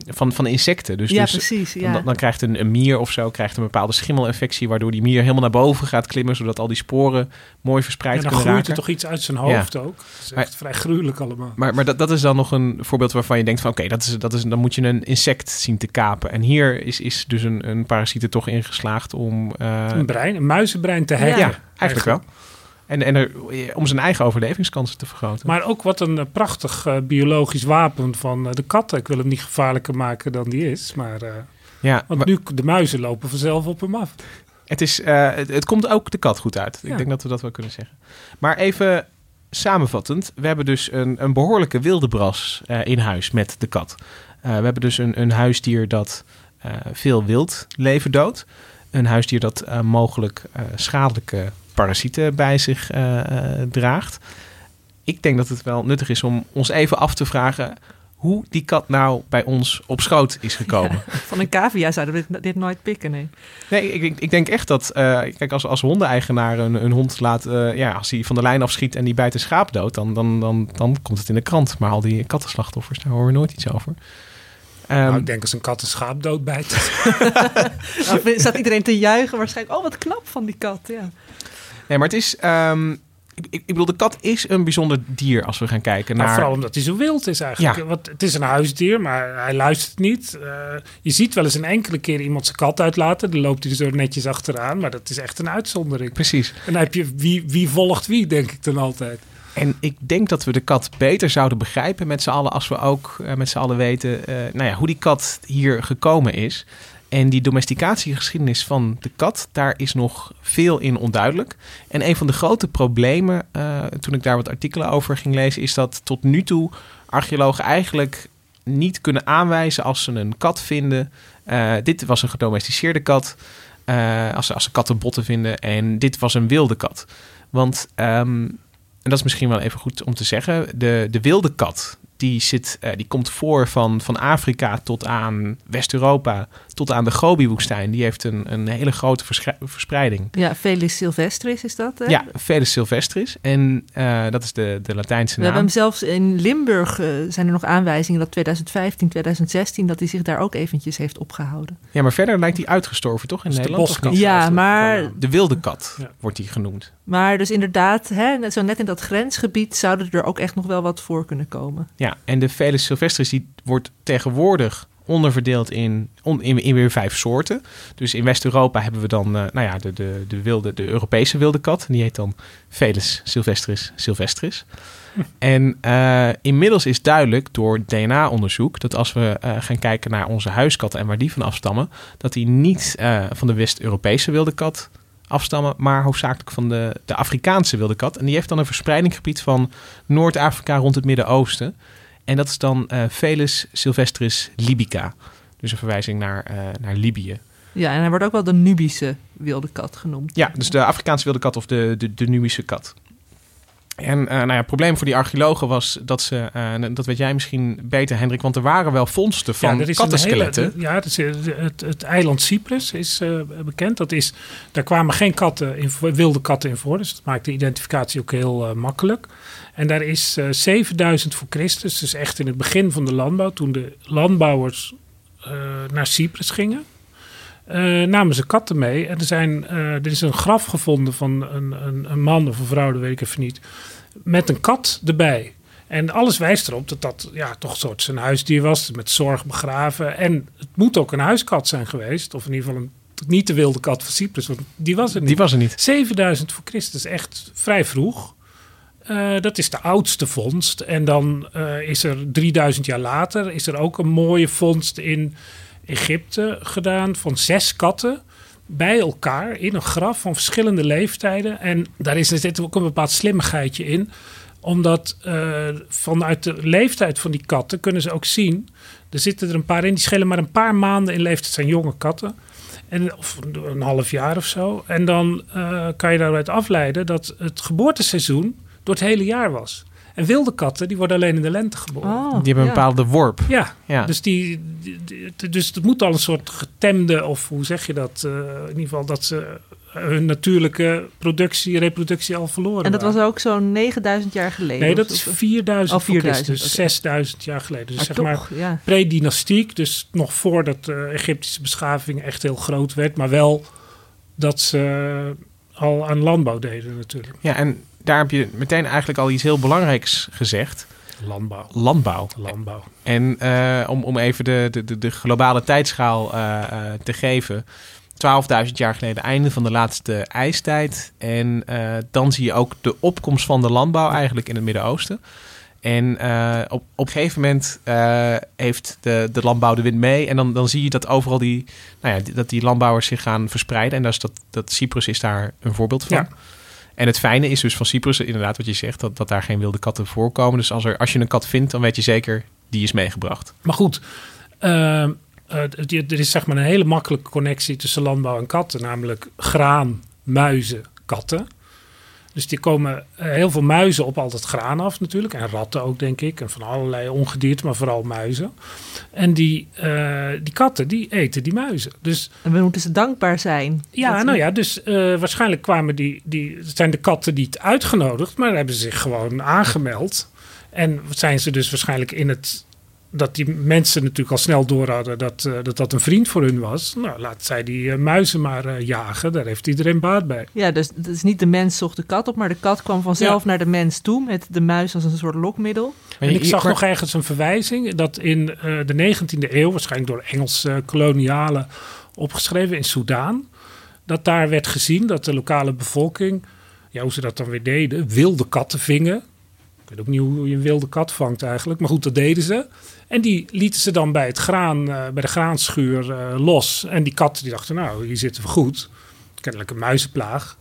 van, van insecten. Dus, ja, dus precies. dan, Ja. dan krijgt een, een mier of zo krijgt een bepaalde schimmelinfectie, waardoor die mier helemaal naar boven gaat klimmen, zodat al die sporen mooi verspreid En dan kunnen groeit raken. er toch iets uit zijn hoofd ook. Dat is echt vrij gruwelijk allemaal. Maar, maar dat, dat is dan nog een voorbeeld waarvan je denkt van oké, dat is, dat is, dan moet je een insect zien te kapen. En hier is, is dus een, een parasiet er toch in geslaagd om... eh, een brein, een muizenbrein te hacken. ja, eigenlijk wel. En, en er, om zijn eigen overlevingskansen te vergroten. Maar ook wat een eh, prachtig eh, biologisch wapen van eh, de katten. Ik wil hem niet gevaarlijker maken dan die is. Maar, eh, ja, want maar nu de muizen lopen vanzelf op hem af. het, is, eh, het, het komt ook de kat goed uit. Ja. Ik denk dat we dat wel kunnen zeggen. Maar even samenvattend. We hebben dus een, een behoorlijke wildebras eh in huis met de kat. Eh, we hebben dus een, een huisdier dat eh, veel wild leven doodt. Een huisdier dat eh, mogelijk eh, schadelijke parasieten bij zich eh, eh, draagt. Ik denk dat het wel nuttig is om ons even af te vragen... hoe die kat nou bij ons op schoot is gekomen. Van een cavia zouden we dit, dit nooit pikken, nee. Nee, ik, ik, ik denk echt dat, eh, kijk, als, als hondeneigenaar een, een hond laat, eh, ja, als hij van de lijn afschiet en die bijt een schaap dood, dan, dan, dan, dan komt het in de krant. Maar al die kattenslachtoffers, daar horen we nooit iets over. Ehm, nou, ik denk als een kat een schaap doodbijt. Dan staat iedereen te juichen waarschijnlijk. Oh, wat knap van die kat, ja. Nee, maar het is, ehm, ik, ik bedoel, de kat is een bijzonder dier als we gaan kijken Maar naar... vooral omdat hij zo wild is eigenlijk. Ja. Want het is een huisdier, maar hij luistert niet. Eh, je ziet wel eens een enkele keer iemand zijn kat uitlaten. Dan loopt hij er zo netjes achteraan. Maar dat is echt een uitzondering. Precies. En dan heb je wie, wie volgt wie, denk ik dan altijd. En ik denk dat we de kat beter zouden begrijpen met z'n allen als we ook eh, met z'n allen weten eh, nou ja, hoe die kat hier gekomen is. En die domesticatiegeschiedenis van de kat, daar is nog veel in onduidelijk. En een van de grote problemen, eh, toen ik daar wat artikelen over ging lezen, is dat tot nu toe archeologen eigenlijk niet kunnen aanwijzen als ze een kat vinden. eh, dit was een gedomesticeerde kat. eh, als, ze, als ze kattenbotten vinden. En dit was een wilde kat. Want ehm, en dat is misschien wel even goed om te zeggen. De, de wilde kat, die, zit, eh, die komt voor van, van Afrika tot aan West-Europa, tot aan de Gobi-woestijn. Die heeft een, een hele grote verspreiding. Ja, Felis silvestris is dat, hè? Ja, Felis silvestris. En eh, dat is de, de Latijnse We naam. hebben hem zelfs in Limburg, eh, zijn er nog aanwijzingen dat 2015, 2016, dat hij zich daar ook eventjes heeft opgehouden. Ja, maar verder lijkt hij uitgestorven, toch, in de Nederland? boskat. niet? Ja, maar, De wilde kat Ja. wordt die genoemd. maar dus inderdaad, hè, zo net in dat grensgebied zouden er ook echt nog wel wat voor kunnen komen. Ja, en de Felis silvestris die wordt tegenwoordig onderverdeeld in, on- in, in weer vijf soorten. Dus in West-Europa hebben we dan eh, nou ja, de, de, de, wilde, de Europese wilde kat. En die heet dan Felis silvestris silvestris. En eh, inmiddels is duidelijk door DNA-onderzoek dat als we eh, gaan kijken naar onze huiskatten en waar die van afstammen, dat die niet van de West-Europese wilde kat afstammen, maar hoofdzakelijk van de, de Afrikaanse wilde kat. En die heeft dan een verspreidingsgebied van Noord-Afrika rond het Midden-Oosten. En dat is dan eh Felis silvestris libica. Dus een verwijzing naar, eh, naar Libië. Ja, en hij wordt ook wel de Nubische wilde kat genoemd. Ja, dus de Afrikaanse wilde kat of de, de, de Nubische kat. En eh, nou ja, het probleem voor die archeologen was dat ze, eh, dat weet jij misschien beter Hendrik, want er waren wel vondsten van een kattenskeletten. hele- ja, dat is, het, het eiland Cyprus is eh, bekend. Dat is, daar kwamen geen katten in, wilde katten in voor. Dus dat maakt de identificatie ook heel makkelijk. En daar is eh 7000 voor Christus, dus echt in het begin van de landbouw, toen de landbouwers naar Cyprus gingen. Eh, namen ze katten mee. En er, zijn, eh, er is een graf gevonden van een, een, een man of een vrouw, dat weet ik even niet. Met een kat erbij. En alles wijst erop dat dat ja, toch een soort zijn huisdier was. Met zorg begraven. En het moet ook een huiskat zijn geweest. Of in ieder geval een, niet de wilde kat van Cyprus. Want die was er niet. Die was er niet. 7000 voor Christus, echt vrij vroeg. Eh, dat is de oudste vondst. En dan is er 3000 jaar later is er ook een mooie vondst in Egypte gedaan van zes katten bij elkaar in een graf van verschillende leeftijden. En daar is, er zit ook een bepaald slimmigheidje in. Omdat eh, vanuit de leeftijd van die katten kunnen ze ook zien... er zitten er een paar in, die schelen maar een paar maanden in leeftijd. Zijn jonge katten. En, of een half jaar of zo. En dan eh, kan je daaruit afleiden dat het geboorteseizoen door het hele jaar was. En wilde katten, die worden alleen in de lente geboren. Oh, Die hebben een ja. bepaalde worp. Ja, Ja. dus, die, die- die- dus het moet al een soort getemde, of hoe zeg je dat? eh, in ieder geval dat ze hun natuurlijke productie, reproductie al verloren En dat was ook zo'n 9000 jaar geleden. Nee, dat is zo. 4000 Oh, voor 4000, Christus, oké. 6000 jaar geleden. Dus Maar zeg toch, maar ja. predynastiek, dus nog voordat de Egyptische beschaving echt heel groot werd, maar wel dat ze al aan landbouw deden natuurlijk. Ja, en daar heb je meteen eigenlijk al iets heel belangrijks gezegd. Landbouw. Landbouw. Landbouw. En eh, om, om even de, de, de, globale tijdschaal eh, eh, te geven. 12.000 jaar geleden, einde van de laatste ijstijd. En eh, dan zie je ook de opkomst van de landbouw eigenlijk in het Midden-Oosten. En eh, op, op een gegeven moment eh, heeft de, de landbouw de wind mee. En dan, dan zie je dat overal die, nou ja, die- dat die landbouwers zich gaan verspreiden. En dat, is dat, dat Cyprus is daar een voorbeeld van. Ja. En het fijne is dus van Cyprus, inderdaad wat je zegt, dat, dat daar geen wilde katten voorkomen. Dus als, er, als je een kat vindt, dan weet je zeker, die is meegebracht. Maar goed, ehm, eh, er is zeg maar een hele makkelijke connectie tussen landbouw en katten, namelijk graan, muizen, katten. Dus die komen eh, heel veel muizen op al dat graan af natuurlijk. En ratten ook, denk ik. En van allerlei ongedierte, maar vooral muizen. En die, eh, die katten, die eten die muizen. Dus En we moeten ze dankbaar zijn. ja, nou ja, dus eh, waarschijnlijk kwamen die, die, zijn de katten niet uitgenodigd, maar hebben ze zich gewoon aangemeld. En zijn ze dus waarschijnlijk in het, dat die mensen natuurlijk al snel door hadden dat, eh, dat dat een vriend voor hun was. Nou, laat zij die eh, muizen maar eh, jagen, daar heeft iedereen baat bij. Ja, dus het is niet de mens zocht de kat op, maar de kat kwam vanzelf naar de mens toe met de muis als een soort lokmiddel. En ik zag nog ergens een verwijzing dat in eh, de 19e eeuw, waarschijnlijk door Engelse kolonialen opgeschreven in Soudaan, dat daar werd gezien dat de lokale bevolking, ja, hoe ze dat dan weer deden, wilde katten vingen. Ik weet ook niet hoe je een wilde kat vangt eigenlijk, maar goed, dat deden ze. En die lieten ze dan bij het graan, eh, bij de graanschuur eh, los. En die katten die dachten, nou, hier zitten we goed. Kennelijk een muizenplaag.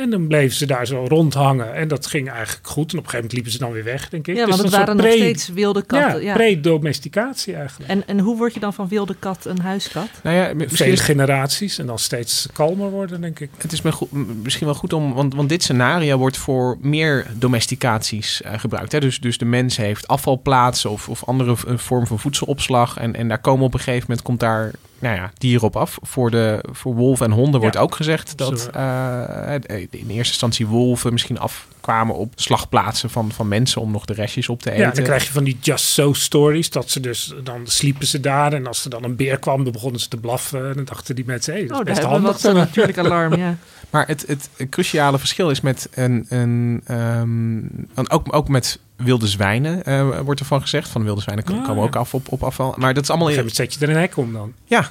En dan bleven ze daar zo rondhangen. En dat ging eigenlijk goed. En op een gegeven moment liepen ze dan weer weg, denk ik. Ja, Dus want het waren nog steeds wilde katten. ja, Ja. pre-domesticatie eigenlijk. En, en hoe word je dan van wilde kat een huiskat? Nou ja, misschien Vele generaties en dan steeds kalmer worden, denk ik. het is me goed- m- misschien wel goed om, want, want dit scenario wordt voor meer domesticaties eh, gebruikt. Hè? Dus, dus de mens heeft afvalplaatsen of, of andere vorm van voedselopslag. En, en daar komen op een gegeven moment komt daar nou ja, dieren op af. Voor, de, voor wolven en honden wordt ook gezegd dat Zo. eh, in eerste instantie wolven misschien afkwamen op slagplaatsen van, van mensen om nog de restjes op te eten. Ja, dan krijg je van die just so stories. Dat ze dus, dan sliepen ze daar. En als er dan een beer kwam, dan begonnen ze te blaffen. En dan dachten die mensen, hé, hey, dat Oh, is daar best hebben we handig. wat natuurlijk alarm, ja. Maar het, het cruciale verschil is met een, een, ehm, en ook, ook met wilde zwijnen, eh, wordt ervan gezegd. Van wilde zwijnen Ah, komen ja. ook af op, op afval. Maar dat is allemaal moment zet je er een hek om dan. ja.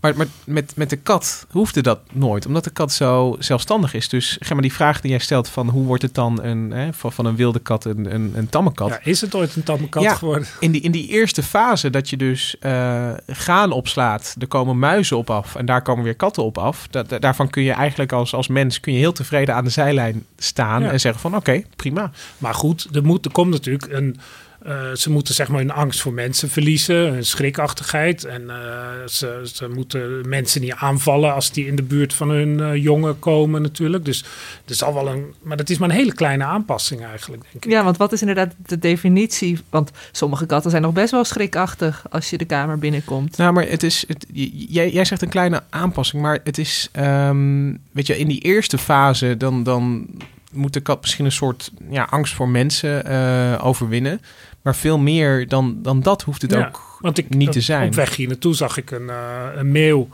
Maar, maar met, met de kat hoefde dat nooit, omdat de kat zo zelfstandig is. Dus zeg maar die vraag die jij stelt van hoe wordt het dan een, hè, van, van een wilde kat een, een, een tamme kat? Ja, is het ooit een tamme kat Ja. geworden? In die, in die eerste fase dat je dus eh graan opslaat, er komen muizen op af en daar komen weer katten op af. Da- daarvan kun je eigenlijk als, als mens kun je heel tevreden aan de zijlijn staan en zeggen van oké, prima. Maar goed, er, moet, er komt natuurlijk een... eh, ze moeten zeg maar hun angst voor mensen verliezen, hun schrikachtigheid. En eh, ze, ze moeten mensen niet aanvallen als die in de buurt van hun eh, jongen komen natuurlijk. Dus er zal wel een... Maar dat is maar een hele kleine aanpassing eigenlijk, denk ik. Ja, want wat is inderdaad de definitie? Want sommige katten zijn nog best wel schrikachtig als je de kamer binnenkomt. Nou, maar het is, het, jij, jij zegt een kleine aanpassing, maar het is, ehm, weet je, in die eerste fase dan, dan moet de kat misschien een soort ja, angst voor mensen eh, overwinnen. Maar veel meer dan, dan dat hoeft het Ja, ook Want ik, niet te zijn. Op weg hier naartoe zag ik een, eh, een meeuw,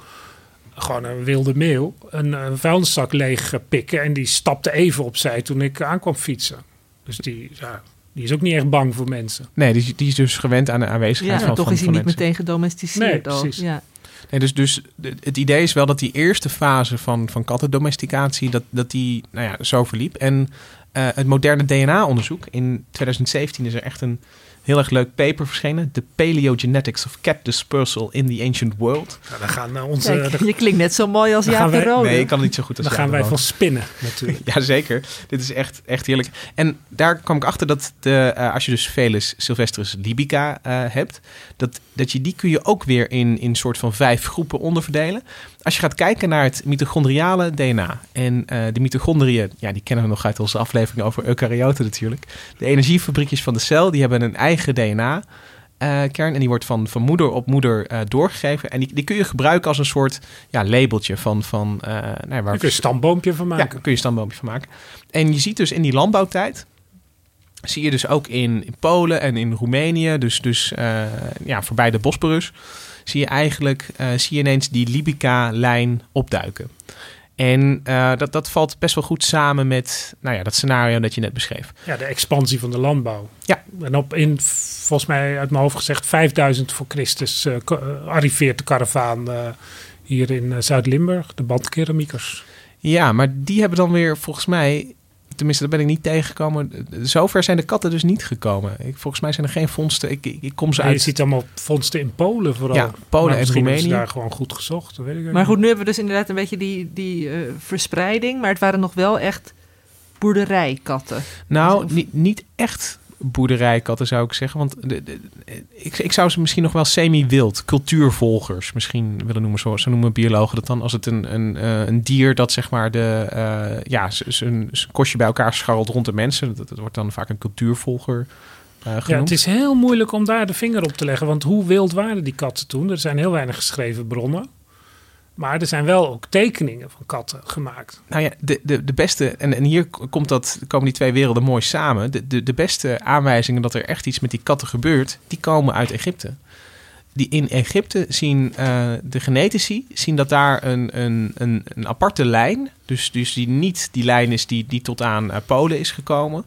gewoon een wilde meeuw, een, eh, vuilniszak leeg pikken. En die stapte even opzij toen ik aankwam fietsen. Dus die, ja, die is ook niet echt bang voor mensen. Nee, die, is- die is dus gewend aan de aanwezigheid Ja, van toch van, is hij niet mensen. meteen gedomesticeerd Nee, al. precies. Ja. Dus, dus het idee is wel dat die eerste fase van, van kattendomesticatie, dat, dat die nou ja, zo verliep. En eh, het moderne DNA-onderzoek, in 2017 is er echt een heel erg leuk paper verschenen. The Paleogenetics of Cat Dispersal in the Ancient World. Nou, dan gaan eh, onze, Kijk, je klinkt net zo mooi als Jaap gaan de Rode. Nee, ik kan het niet zo goed als dan gaan wij van spinnen natuurlijk. Ja, zeker. Dit is echt, echt heerlijk. En daar kwam ik achter dat de, eh, als je dus Felis sylvestris libica eh, hebt, dat, dat je die kun je ook weer in, in soort van vijf groepen onderverdelen. Als je gaat kijken naar het mitochondriale DNA. En eh de mitochondriën, ja, die kennen we nog uit onze aflevering over eukaryoten natuurlijk. De energiefabriekjes van de cel, die hebben een eigen DNA. eh, kern en die wordt van, van moeder op moeder eh, doorgegeven. En die, die kun je gebruiken als een soort ja, labeltje van, van eh, nou, waar kun je een stamboompje van maken. kun je een stamboompje van maken. En je ziet dus in die landbouwtijd, zie je dus ook in, in Polen en in Roemenië, dus, dus ja, voorbij de Bosporus, zie je eigenlijk eh, zie je ineens die Libica-lijn opduiken. En eh, dat, dat valt best wel goed samen met nou ja, dat scenario dat je net beschreef. Ja, de expansie van de landbouw. Ja. En op in, volgens mij uit mijn hoofd gezegd, 5000 voor Christus eh, arriveert de karavaan hier in Zuid-Limburg, de bandkeramiekers. Ja, maar die hebben dan weer volgens mij, tenminste daar ben ik niet tegengekomen, zover zijn de katten dus niet gekomen. Ik, volgens mij zijn er geen vondsten. Ik, ik, ik kom ze Ja, je uit. ziet allemaal vondsten in Polen vooral. Ja, Polen Maar en Roemenië. daar gewoon goed gezocht, dat weet ik Maar goed, nu hebben we dus inderdaad een beetje die, die eh, verspreiding. Maar het waren nog wel echt boerderijkatten. Nou, Of- niet, niet echt boerderijkatten zou ik zeggen. Want de, de- ik, ik zou ze misschien nog wel semi-wild, cultuurvolgers misschien willen noemen. Zo, zo noemen biologen dat dan. Als het een, een, eh, een dier dat zeg maar de, eh, ja, zijn kostje bij elkaar scharrelt rond de mensen. Dat, dat wordt dan vaak een cultuurvolger eh, genoemd. Ja, het is heel moeilijk om daar de vinger op te leggen. Want hoe wild waren die katten toen? Er zijn heel weinig geschreven bronnen. Maar er zijn wel ook tekeningen van katten gemaakt. Nou ja, de, de, de beste, en, en hier komt dat, komen die twee werelden mooi samen. De, de, de beste aanwijzingen dat er echt iets met die katten gebeurt, die komen uit Egypte. Die in Egypte zien eh, de genetici zien dat daar een, een, een, een aparte lijn, dus, dus die niet die lijn is die, die tot aan eh, Polen is gekomen.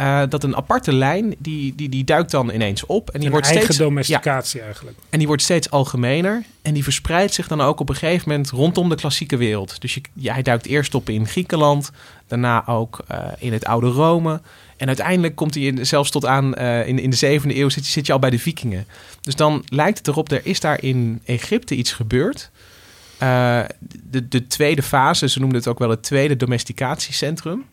Eh, dat een aparte lijn, die, die, die duikt dan ineens op. En die Een wordt eigen steeds, ja, domesticatie eigenlijk. en die wordt steeds algemener. En die verspreidt zich dan ook op een gegeven moment rondom de klassieke wereld. Dus je, ja, hij duikt eerst op in Griekenland. Daarna ook eh, in het oude Rome. En uiteindelijk komt hij in, zelfs tot aan eh, in, in de zevende eeuw zit, zit je al bij de vikingen. Dus dan lijkt het erop, er is daar in Egypte iets gebeurd. De, de tweede fase, ze noemden het ook wel het tweede domesticatiecentrum.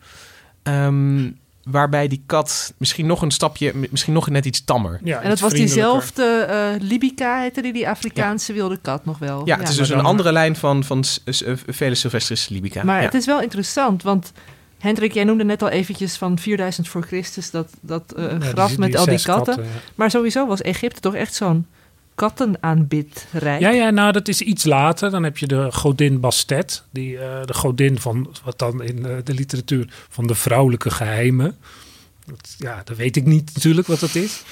Ehm, waarbij die kat misschien nog een stapje, misschien nog net iets tammer. Ja, En dat was diezelfde eh, Libica, heette die, die Afrikaanse wilde kat nog wel. Ja, het is dus een andere lijn van, van S- S- eh, Vele Sylvestris libica. Maar ja. het is wel interessant, want Hendrik, jij noemde net al eventjes van 4000 voor Christus dat, dat eh, graf met al die katten. ja. Maar sowieso was Egypte toch echt zo'n kattenaanbidrijk. Ja, ja, nou dat is iets later. Dan heb je de godin Bastet. Die, eh, de godin van, wat dan in eh, de literatuur, van de vrouwelijke geheimen. Dat, ja, dat weet ik niet natuurlijk wat dat is.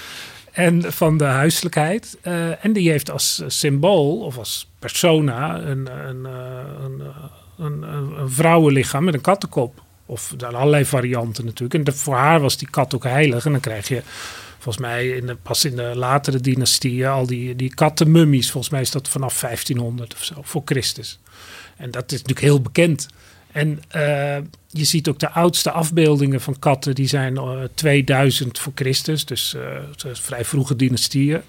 En van de huiselijkheid. Eh, en die heeft als symbool of als persona een, een, een, een, een, vrouwenlichaam met een kattenkop. Of er allerlei varianten natuurlijk. En de- voor haar was die kat ook heilig. En dan krijg je volgens mij in de, pas in de latere dynastieën al die, die kattenmummies. Volgens mij is dat vanaf 1500 of zo, voor Christus. En dat is natuurlijk heel bekend. En eh, je ziet ook de oudste afbeeldingen van katten, die zijn eh, 2000 voor Christus, dus eh, vrij vroege dynastieën.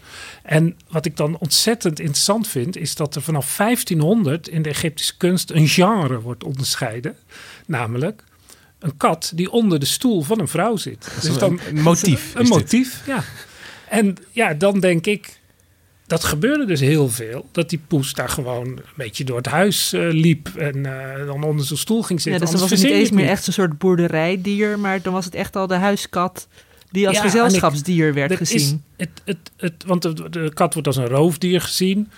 En wat ik dan ontzettend interessant vind, is dat er vanaf 1500 in de Egyptische kunst een genre wordt onderscheiden. Namelijk een kat die onder de stoel van een vrouw zit. is Dus een- dan, een motief Een dit. motief, ja. En ja, dan denk ik, dat gebeurde dus heel veel. Dat die poes daar gewoon een beetje door het huis eh, liep en eh, dan onder zijn stoel ging Ja, zitten. dus dan was het niet eens meer echt een soort boerderijdier, maar dan was het echt al de huiskat die als Ja, gezelschapsdier werd Er is gezien. het, het, het, want de, de kat wordt als een roofdier gezien.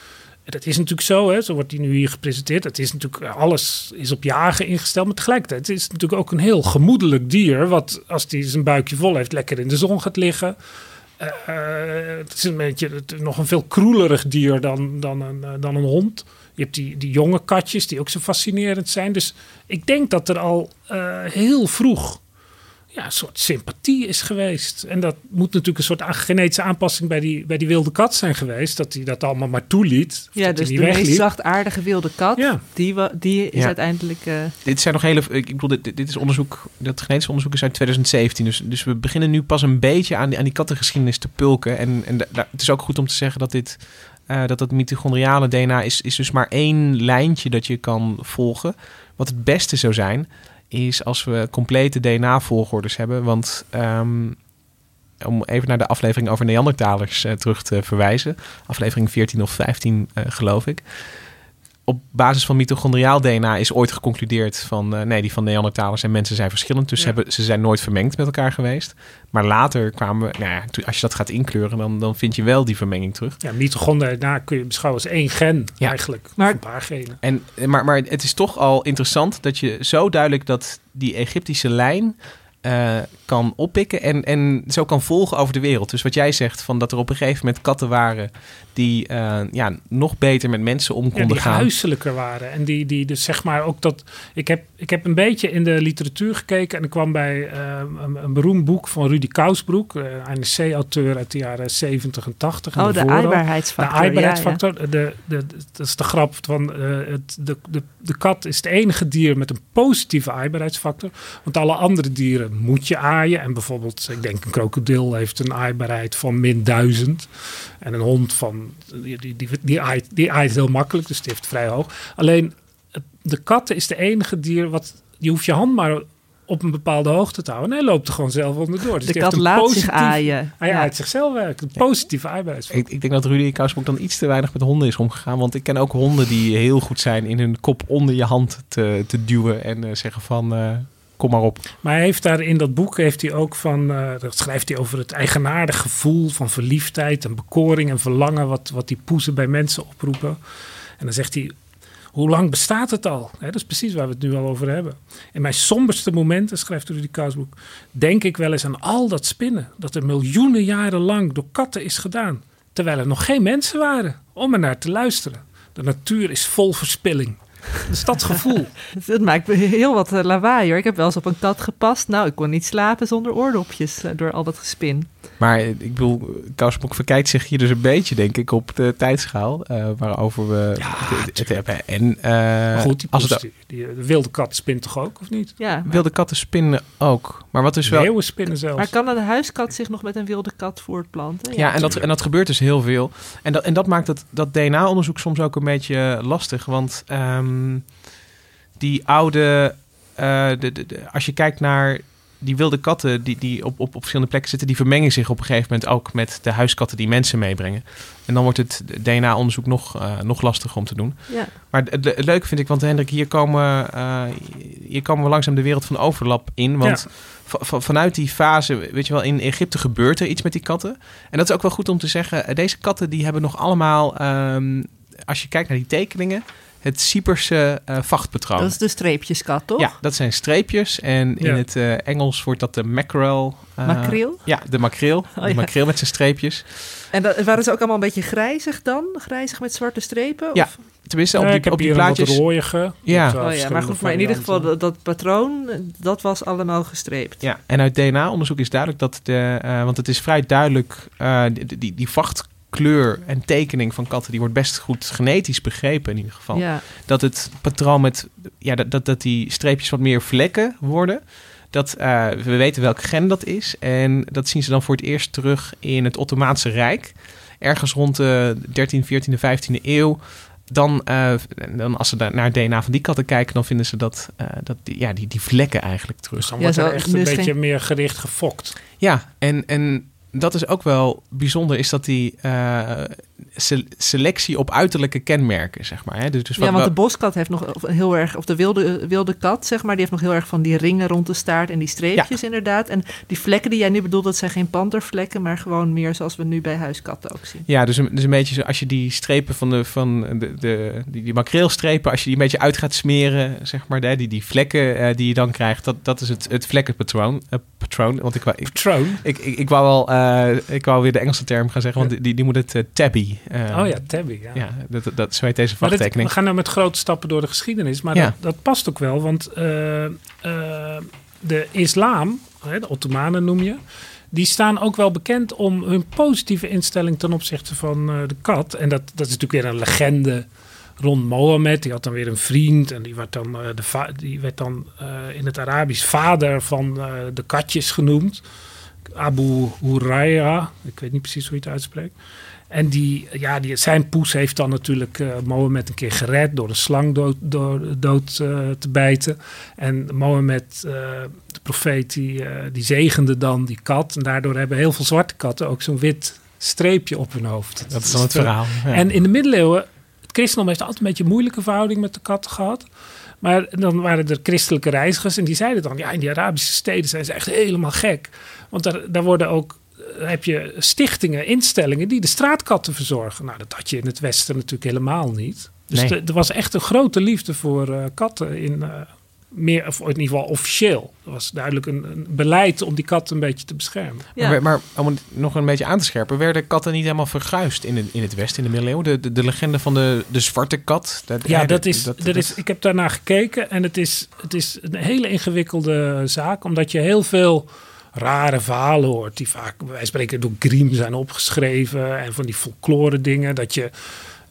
Dat is natuurlijk zo, hè, zo wordt die nu hier gepresenteerd. Het is natuurlijk, alles is op jagen ingesteld. Maar tegelijkertijd is het natuurlijk ook een heel gemoedelijk dier. Wat als hij zijn buikje vol heeft, lekker in de zon gaat liggen. Eh, eh, het is een beetje nog een veel kroelerig dier dan, dan, een, eh, dan een hond. Je hebt die, die jonge katjes die ook zo fascinerend zijn. Dus ik denk dat er al eh, heel vroeg ja, een soort sympathie is geweest. En dat moet natuurlijk een soort aan- genetische aanpassing bij die, bij die wilde kat zijn geweest. Dat hij dat allemaal maar toeliet. Ja, dus de niet meest zachtaardige wilde kat, Ja. die, die is Ja. uiteindelijk... eh, Dit zijn nog hele. Ik bedoel, dit, dit is onderzoek. Dat genetisch onderzoek is uit 2017. Dus, dus we beginnen nu pas een beetje aan die, aan die kattengeschiedenis te pulken. En, en da- da- het is ook goed om te zeggen dat dit. eh, dat dat mitochondriale DNA is, is dus maar één lijntje dat je kan volgen. Wat het beste zou zijn, is als we complete DNA-volgorders hebben. Want ehm, om even naar de aflevering over Neandertalers eh, terug te verwijzen. Aflevering 14 of 15, eh, geloof ik op basis van mitochondriaal DNA is ooit geconcludeerd van eh, nee, die van Neandertalers en mensen zijn verschillend. Dus Ja. ze, hebben, ze zijn nooit vermengd met elkaar geweest. Maar later kwamen we, nou ja, als je dat gaat inkleuren, dan, dan vind je wel die vermenging terug. Ja, mitochondriën daar kun je beschouwen als één gen Ja. eigenlijk. Maar- een paar genen. En, maar, maar het is toch al interessant dat je zo duidelijk dat die Egyptische lijn eh, kan oppikken en, en zo kan volgen over de wereld. Dus wat jij zegt, van dat er op een gegeven moment katten waren die eh, ja, nog beter met mensen om Ja, konden die gaan. huiselijker waren. En die, die dus zeg maar ook dat... Ik heb, ik heb een beetje in de literatuur gekeken... en ik kwam bij eh, een, een beroemd boek van Rudy Kousbroek... eh, een C-auteur uit de jaren 70 en 80. en oh, de aaibaarheidsfactor. De ja, ja. aaibaarheidsfactor. De, de, de, dat is de grap van eh, het, de, de, de kat is het enige dier met een positieve aaibaarheidsfactor. Want alle andere dieren moet je aaien. En bijvoorbeeld, ik denk een krokodil heeft een aaibaarheid van min 1000. En een hond van, die, die, die, die, aait, die aait heel makkelijk, dus die heeft vrij hoog. Alleen de kat is de enige dier wat, je hoeft je hand maar op een bepaalde hoogte te houden. En hij loopt er gewoon zelf onderdoor. Dus de die kat heeft een laat positief- zich aaien. Hij Ja. aait zichzelf werk. Een positieve aaibaarheid. Ik, ik denk dat Rudy Kousbroek dan iets te weinig met honden is omgegaan. Want ik ken ook honden die heel goed zijn in hun kop onder je hand te, te duwen. En eh, zeggen van, eh, kom maar op. Maar hij heeft daar in dat boek heeft hij ook van, eh, dat schrijft hij over het eigenaardig gevoel van verliefdheid en bekoring en verlangen wat, wat die poezen bij mensen oproepen. En dan zegt hij, hoe lang bestaat het al? Dat is precies waar we het nu al over hebben. In mijn somberste momenten, schrijft Rudy Kousbroek, denk ik wel eens aan al dat spinnen dat er miljoenen jaren lang door katten is gedaan, terwijl er nog geen mensen waren om er naar te luisteren. De natuur is vol verspilling. Dus dat gevoel. Dat maakt me heel wat eh, lawaai hoor. Ik heb wel eens op een kat gepast. Nou, ik kon niet slapen zonder oordopjes eh, door al dat gespin. Maar eh, ik bedoel, Kousbroek verkijkt zich hier dus een beetje, denk ik, op de tijdschaal. eh, waarover we Ja, het, hebben. En eh, Maar goed, die, als poes, het, die, die- de wilde kat spint toch ook, of niet? Ja, maar, wilde katten spinnen ook. Maar wat dus wel... Leeuwen spinnen zelfs. maar kan een huiskat zich nog met een wilde kat voortplanten? Ja, en dat, en dat gebeurt dus heel veel. En dat, en dat maakt dat, dat DNA-onderzoek soms ook een beetje lastig. Want ehm, die oude... eh, de, de, de- als je kijkt naar die wilde katten die, die op, op, op verschillende plekken zitten... die vermengen zich op een gegeven moment ook met de huiskatten die mensen meebrengen. En dan wordt het DNA-onderzoek nog, eh, nog lastiger om te doen. Ja. Maar het, het leuke vind ik, want Hendrik, hier komen, eh, hier komen we langzaam de wereld van overlap in. Want va- va- vanuit die fase, weet je wel, in Egypte gebeurt er iets met die katten. En dat is ook wel goed om te zeggen. eh, Deze katten die hebben nog allemaal, ehm, als je kijkt naar die tekeningen, het Cyperse eh, vachtpatroon. Dat is de streepjeskat, toch? Ja, dat zijn streepjes. En in Ja. het eh, Engels wordt dat de mackerel. eh, Makreel? Ja, de makreel. Oh, de ja. makreel met zijn streepjes. En dat, waren ze ook allemaal een beetje grijzig dan? Grijzig met zwarte strepen? Ja, Of- Tenminste, Ja, op ik die, heb op die hier plaatjes. een wat rooiige. Ja. Met, uh, Oh ja, maar goed, maar in ieder geval dat, dat patroon, dat was allemaal gestreept. Ja, en uit DNA-onderzoek is duidelijk dat de, eh, want het is vrij duidelijk, eh, die, die, die vachtkleur en tekening van katten, die wordt best goed genetisch begrepen in ieder geval. Ja. Dat het patroon met, ja, dat, dat, dat die streepjes wat meer vlekken worden. Dat, eh, we weten welk gen dat is. En dat zien ze dan voor het eerst terug in het Ottomaanse Rijk. Ergens rond de 13e, 14e, 15e eeuw. Dan, eh, dan als ze naar het DNA van die katten kijken, dan vinden ze dat, eh, dat die, ja, die, die vlekken eigenlijk terug. Dus dan Ja, wordt er echt een beetje geen- meer gericht gefokt. Ja, en, en dat is ook wel bijzonder, is dat die eh, selectie op uiterlijke kenmerken, zeg maar. Hè? Dus, dus Ja, want de boskat heeft nog heel erg, of de wilde, wilde kat, zeg maar, die heeft nog heel erg van die ringen rond de staart en die streepjes inderdaad. En die vlekken die jij nu bedoelt, dat zijn geen pantervlekken, maar gewoon meer zoals we nu bij huiskatten ook zien. ja, dus een, dus een beetje zo, als je die strepen van de, van de, de die, die makreelstrepen, als je die een beetje uit gaat smeren, zeg maar, hè, die, die vlekken eh, die je dan krijgt, dat, dat is het, het vlekkenpatroon. eh, patroon, want ik, wou- ik, Patroon. ik, ik, ik wou wel, eh, ik wou weer de Engelse term gaan zeggen, want die, die moet het eh, tabby. eh, oh ja, tabby. Ja. Ja, dat, dat, zo heet deze vrachttekening. we gaan nou met grote stappen door de geschiedenis. Maar Ja. dat, dat past ook wel. Want eh, eh, de islam, hè, de Ottomanen noem je... die staan ook wel bekend om hun positieve instelling... ten opzichte van eh, de kat. En dat, dat is natuurlijk weer een legende rond Mohammed. Die had dan weer een vriend. En die werd dan, de die werd dan in het Arabisch vader van de katjes genoemd. Abu Huraira. Ik weet niet precies hoe je het uitspreekt. En die, ja, die, zijn poes heeft dan natuurlijk eh Mohammed een keer gered door een slang dood, door, dood eh, te bijten. En Mohammed, eh, de profeet, die, die zegende dan die kat. En daardoor hebben heel veel zwarte katten ook zo'n wit streepje op hun hoofd. Dat is dan het verhaal. Ja. En in de middeleeuwen, het christendom heeft altijd een beetje een moeilijke verhouding met de katten gehad. Maar dan waren er christelijke reizigers en die zeiden dan, ja, in die Arabische steden zijn ze echt helemaal gek. Want daar, daar worden ook, heb je stichtingen, instellingen die de straatkatten verzorgen. Nou, dat had je in het Westen natuurlijk helemaal niet. Dus Nee. de- er was echt een grote liefde voor eh, katten in... eh, meer, of in ieder geval officieel. Er was duidelijk een, een beleid om die katten een beetje te beschermen. Ja. Maar, maar om het nog een beetje aan te scherpen, werden katten niet helemaal verguisd in, het- in het Westen, in de middeleeuwen? De, de, de legende van de, de zwarte kat. Dat, Ja, dat is, dat- dat, dat- is, ik heb daarnaar gekeken en het is, het is een hele ingewikkelde zaak, omdat je heel veel rare verhalen hoort, die vaak, van spreken, door Grimm zijn opgeschreven en van die folklore dingen, dat je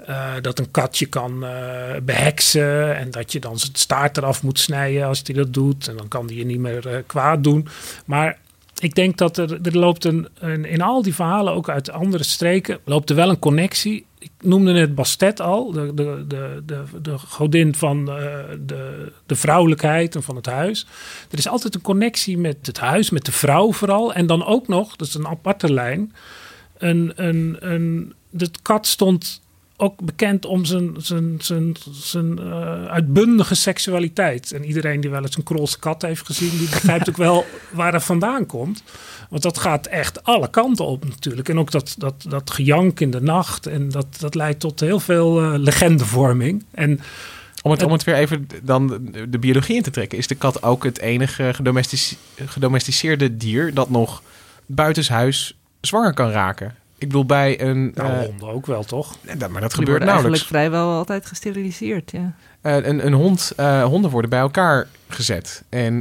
eh, dat een katje kan eh, beheksen en dat je dan zijn staart eraf moet snijden als hij dat doet en dan kan die je niet meer eh, kwaad doen. Maar ik denk dat er, er loopt een, een, in al die verhalen, ook uit andere streken, loopt er wel een connectie. Noemde net Bastet al, de, de, de, de, godin van uh, de, de vrouwelijkheid en van het huis. Er is altijd een connectie met het huis, met de vrouw vooral. En dan ook nog, dat is een aparte lijn, een, een, een, de kat stond ook bekend om zijn, zijn, zijn, zijn uh, uitbundige seksualiteit. En iedereen die wel eens een Krolse kat heeft gezien, die begrijpt ook wel waar het vandaan komt. Want dat gaat echt alle kanten op natuurlijk. En ook dat, dat, dat gejank in de nacht. En dat, dat leidt tot heel veel uh, legendevorming. En om het, om het weer even dan de biologie in te trekken, is de kat ook het enige gedomesticeerde dier dat nog buitenshuis zwanger kan raken. Ik bedoel, bij een... Nou, uh, honden ook wel, toch? Nee, maar dat Die gebeurt nauwelijks. eigenlijk vrijwel altijd gesteriliseerd, ja. Uh, een, een hond, uh, honden worden bij elkaar gezet. En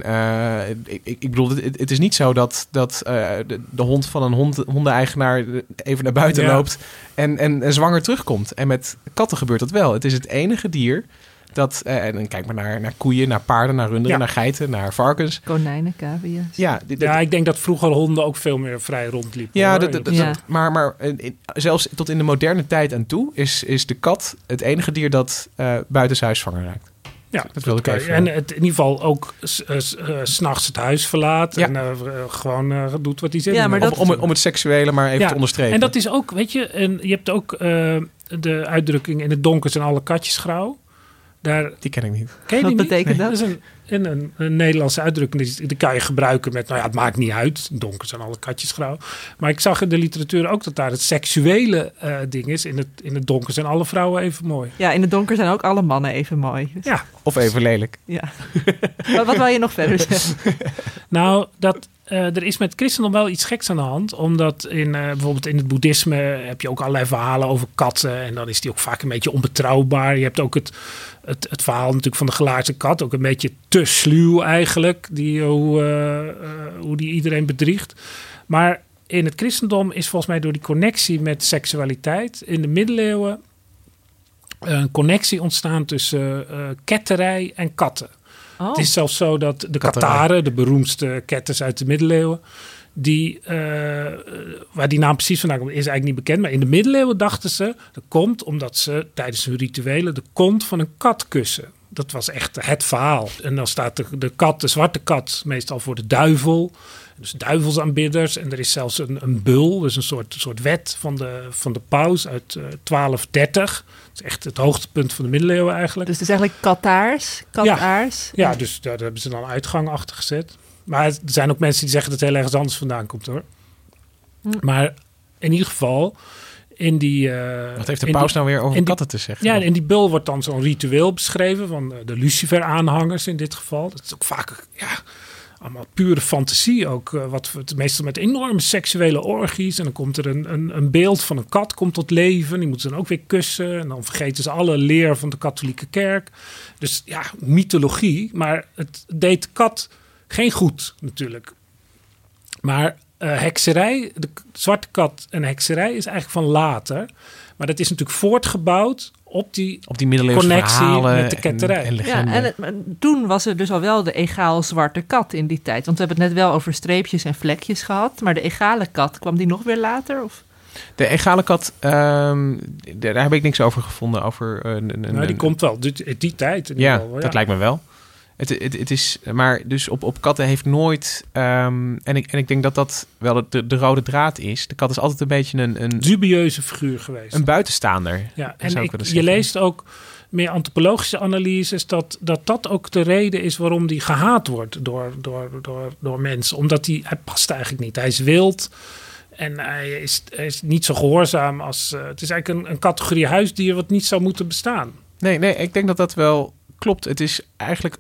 ik, ik, bedoel, het, het, is niet zo dat, dat de, de, hond van een hond, hondeneigenaar even naar buiten ja. loopt en, en, en zwanger terugkomt. En met katten gebeurt dat wel. Het is het enige dier dat, uh, en dan kijk maar naar, naar koeien, naar paarden, naar runderen, ja. naar geiten, naar varkens. Konijnen, cavia's. Ja, ja, ik denk dat vroeger honden ook veel meer vrij rondliepen. Ja, dat, dat, ja. maar, maar in, zelfs tot in de moderne tijd aan toe is, is de kat het enige dier dat uh, buitenshuis zwanger raakt. Ja, dat wil ik even. En het, in ieder geval ook uh, s'nachts het huis verlaat. Ja. En uh, gewoon doet wat hij zegt. Ja, maar dat... om, om, het seksuele maar even ja. te onderstrepen. En dat is ook, weet je, en je hebt ook de uitdrukking in het donker zijn alle katjes grauw. Daar, die ken ik niet. Ken je Wat die betekent niet? dat? Dat is een, een, een, Nederlandse uitdrukking. Die, kan je gebruiken met, nou ja, het maakt niet uit. Donker zijn alle katjes grauw. Maar ik zag in de literatuur ook dat daar het seksuele uh, ding is. In het, in het donker zijn alle vrouwen even mooi. Ja, in het donker zijn ook alle mannen even mooi. Dus. Ja. Of even lelijk. Ja. wat, wat wil je nog verder zeggen? nou, dat uh, er is met christendom wel iets geks aan de hand. Omdat in, uh, bijvoorbeeld in het boeddhisme heb je ook allerlei verhalen over katten. En dan is die ook vaak een beetje onbetrouwbaar. Je hebt ook het, het, het verhaal natuurlijk van de gelaarse kat. Ook een beetje te sluw eigenlijk. Die, hoe, uh, hoe die iedereen bedriegt. Maar in het christendom is volgens mij door die connectie met seksualiteit in de middeleeuwen een connectie ontstaan tussen ketterij en katten. Oh. Het is zelfs zo dat de Kataren, de beroemdste ketters uit de middeleeuwen, die, uh, waar die naam precies vandaan komt, is eigenlijk niet bekend. Maar in de middeleeuwen dachten ze, dat komt omdat ze tijdens hun rituelen de kont van een kat kussen. Dat was echt het verhaal. En dan staat de, de kat, de zwarte kat, meestal voor de duivel. Dus duivelsaanbidders. En er is zelfs een, een bul, dus een soort, soort wet van de, van de paus uit uh, 1230 is echt het hoogtepunt van de middeleeuwen eigenlijk. Dus het is eigenlijk Kataars? Kataars? Ja, ja, dus daar hebben ze dan uitgang achter gezet. Maar er zijn ook mensen die zeggen dat het heel ergens anders vandaan komt hoor. Hm. Maar in ieder geval, in die... Uh, Wat heeft de paus nou weer over katten te zeggen? Ja, in die bul wordt dan zo'n ritueel beschreven van de Lucifer-aanhangers in dit geval. Dat is ook vaak, ja, allemaal pure fantasie ook. Uh, wat meestal met enorme seksuele orgies. En dan komt er een, een, een, beeld van een kat komt tot leven. Die moeten ze dan ook weer kussen. En dan vergeten ze alle leer van de katholieke kerk. Dus ja, mythologie. Maar het deed de kat geen goed natuurlijk. Maar uh, hekserij, de zwarte kat en hekserij is eigenlijk van later. Maar dat is natuurlijk voortgebouwd op die, op die connectie met de ketterij. En, en ja, en het, toen was er dus al wel de egaal zwarte kat in die tijd. Want we hebben het net wel over streepjes en vlekjes gehad. Maar de egale kat, kwam die nog weer later? Of? De egale kat, um, daar heb ik niks over gevonden. Over, uh, een, nou, die komt wel, die, die tijd. In ja, geval, ja, dat lijkt me wel. Het, het, het, is, maar dus op, op katten heeft nooit. Um, en, ik, en ik denk dat dat wel de, de rode draad is. De kat is altijd een beetje een. een dubieuze figuur geweest. Een buitenstaander. Ja, en ik, je leest ook meer antropologische analyses dat, dat dat ook de reden is waarom die gehaat wordt door, door, door, door mensen. Omdat hij, hij past eigenlijk niet. Hij is wild. En hij is, hij is niet zo gehoorzaam als. Uh, het is eigenlijk een, een categorie huisdier wat niet zou moeten bestaan. Nee, nee, ik denk dat dat wel klopt. Het is eigenlijk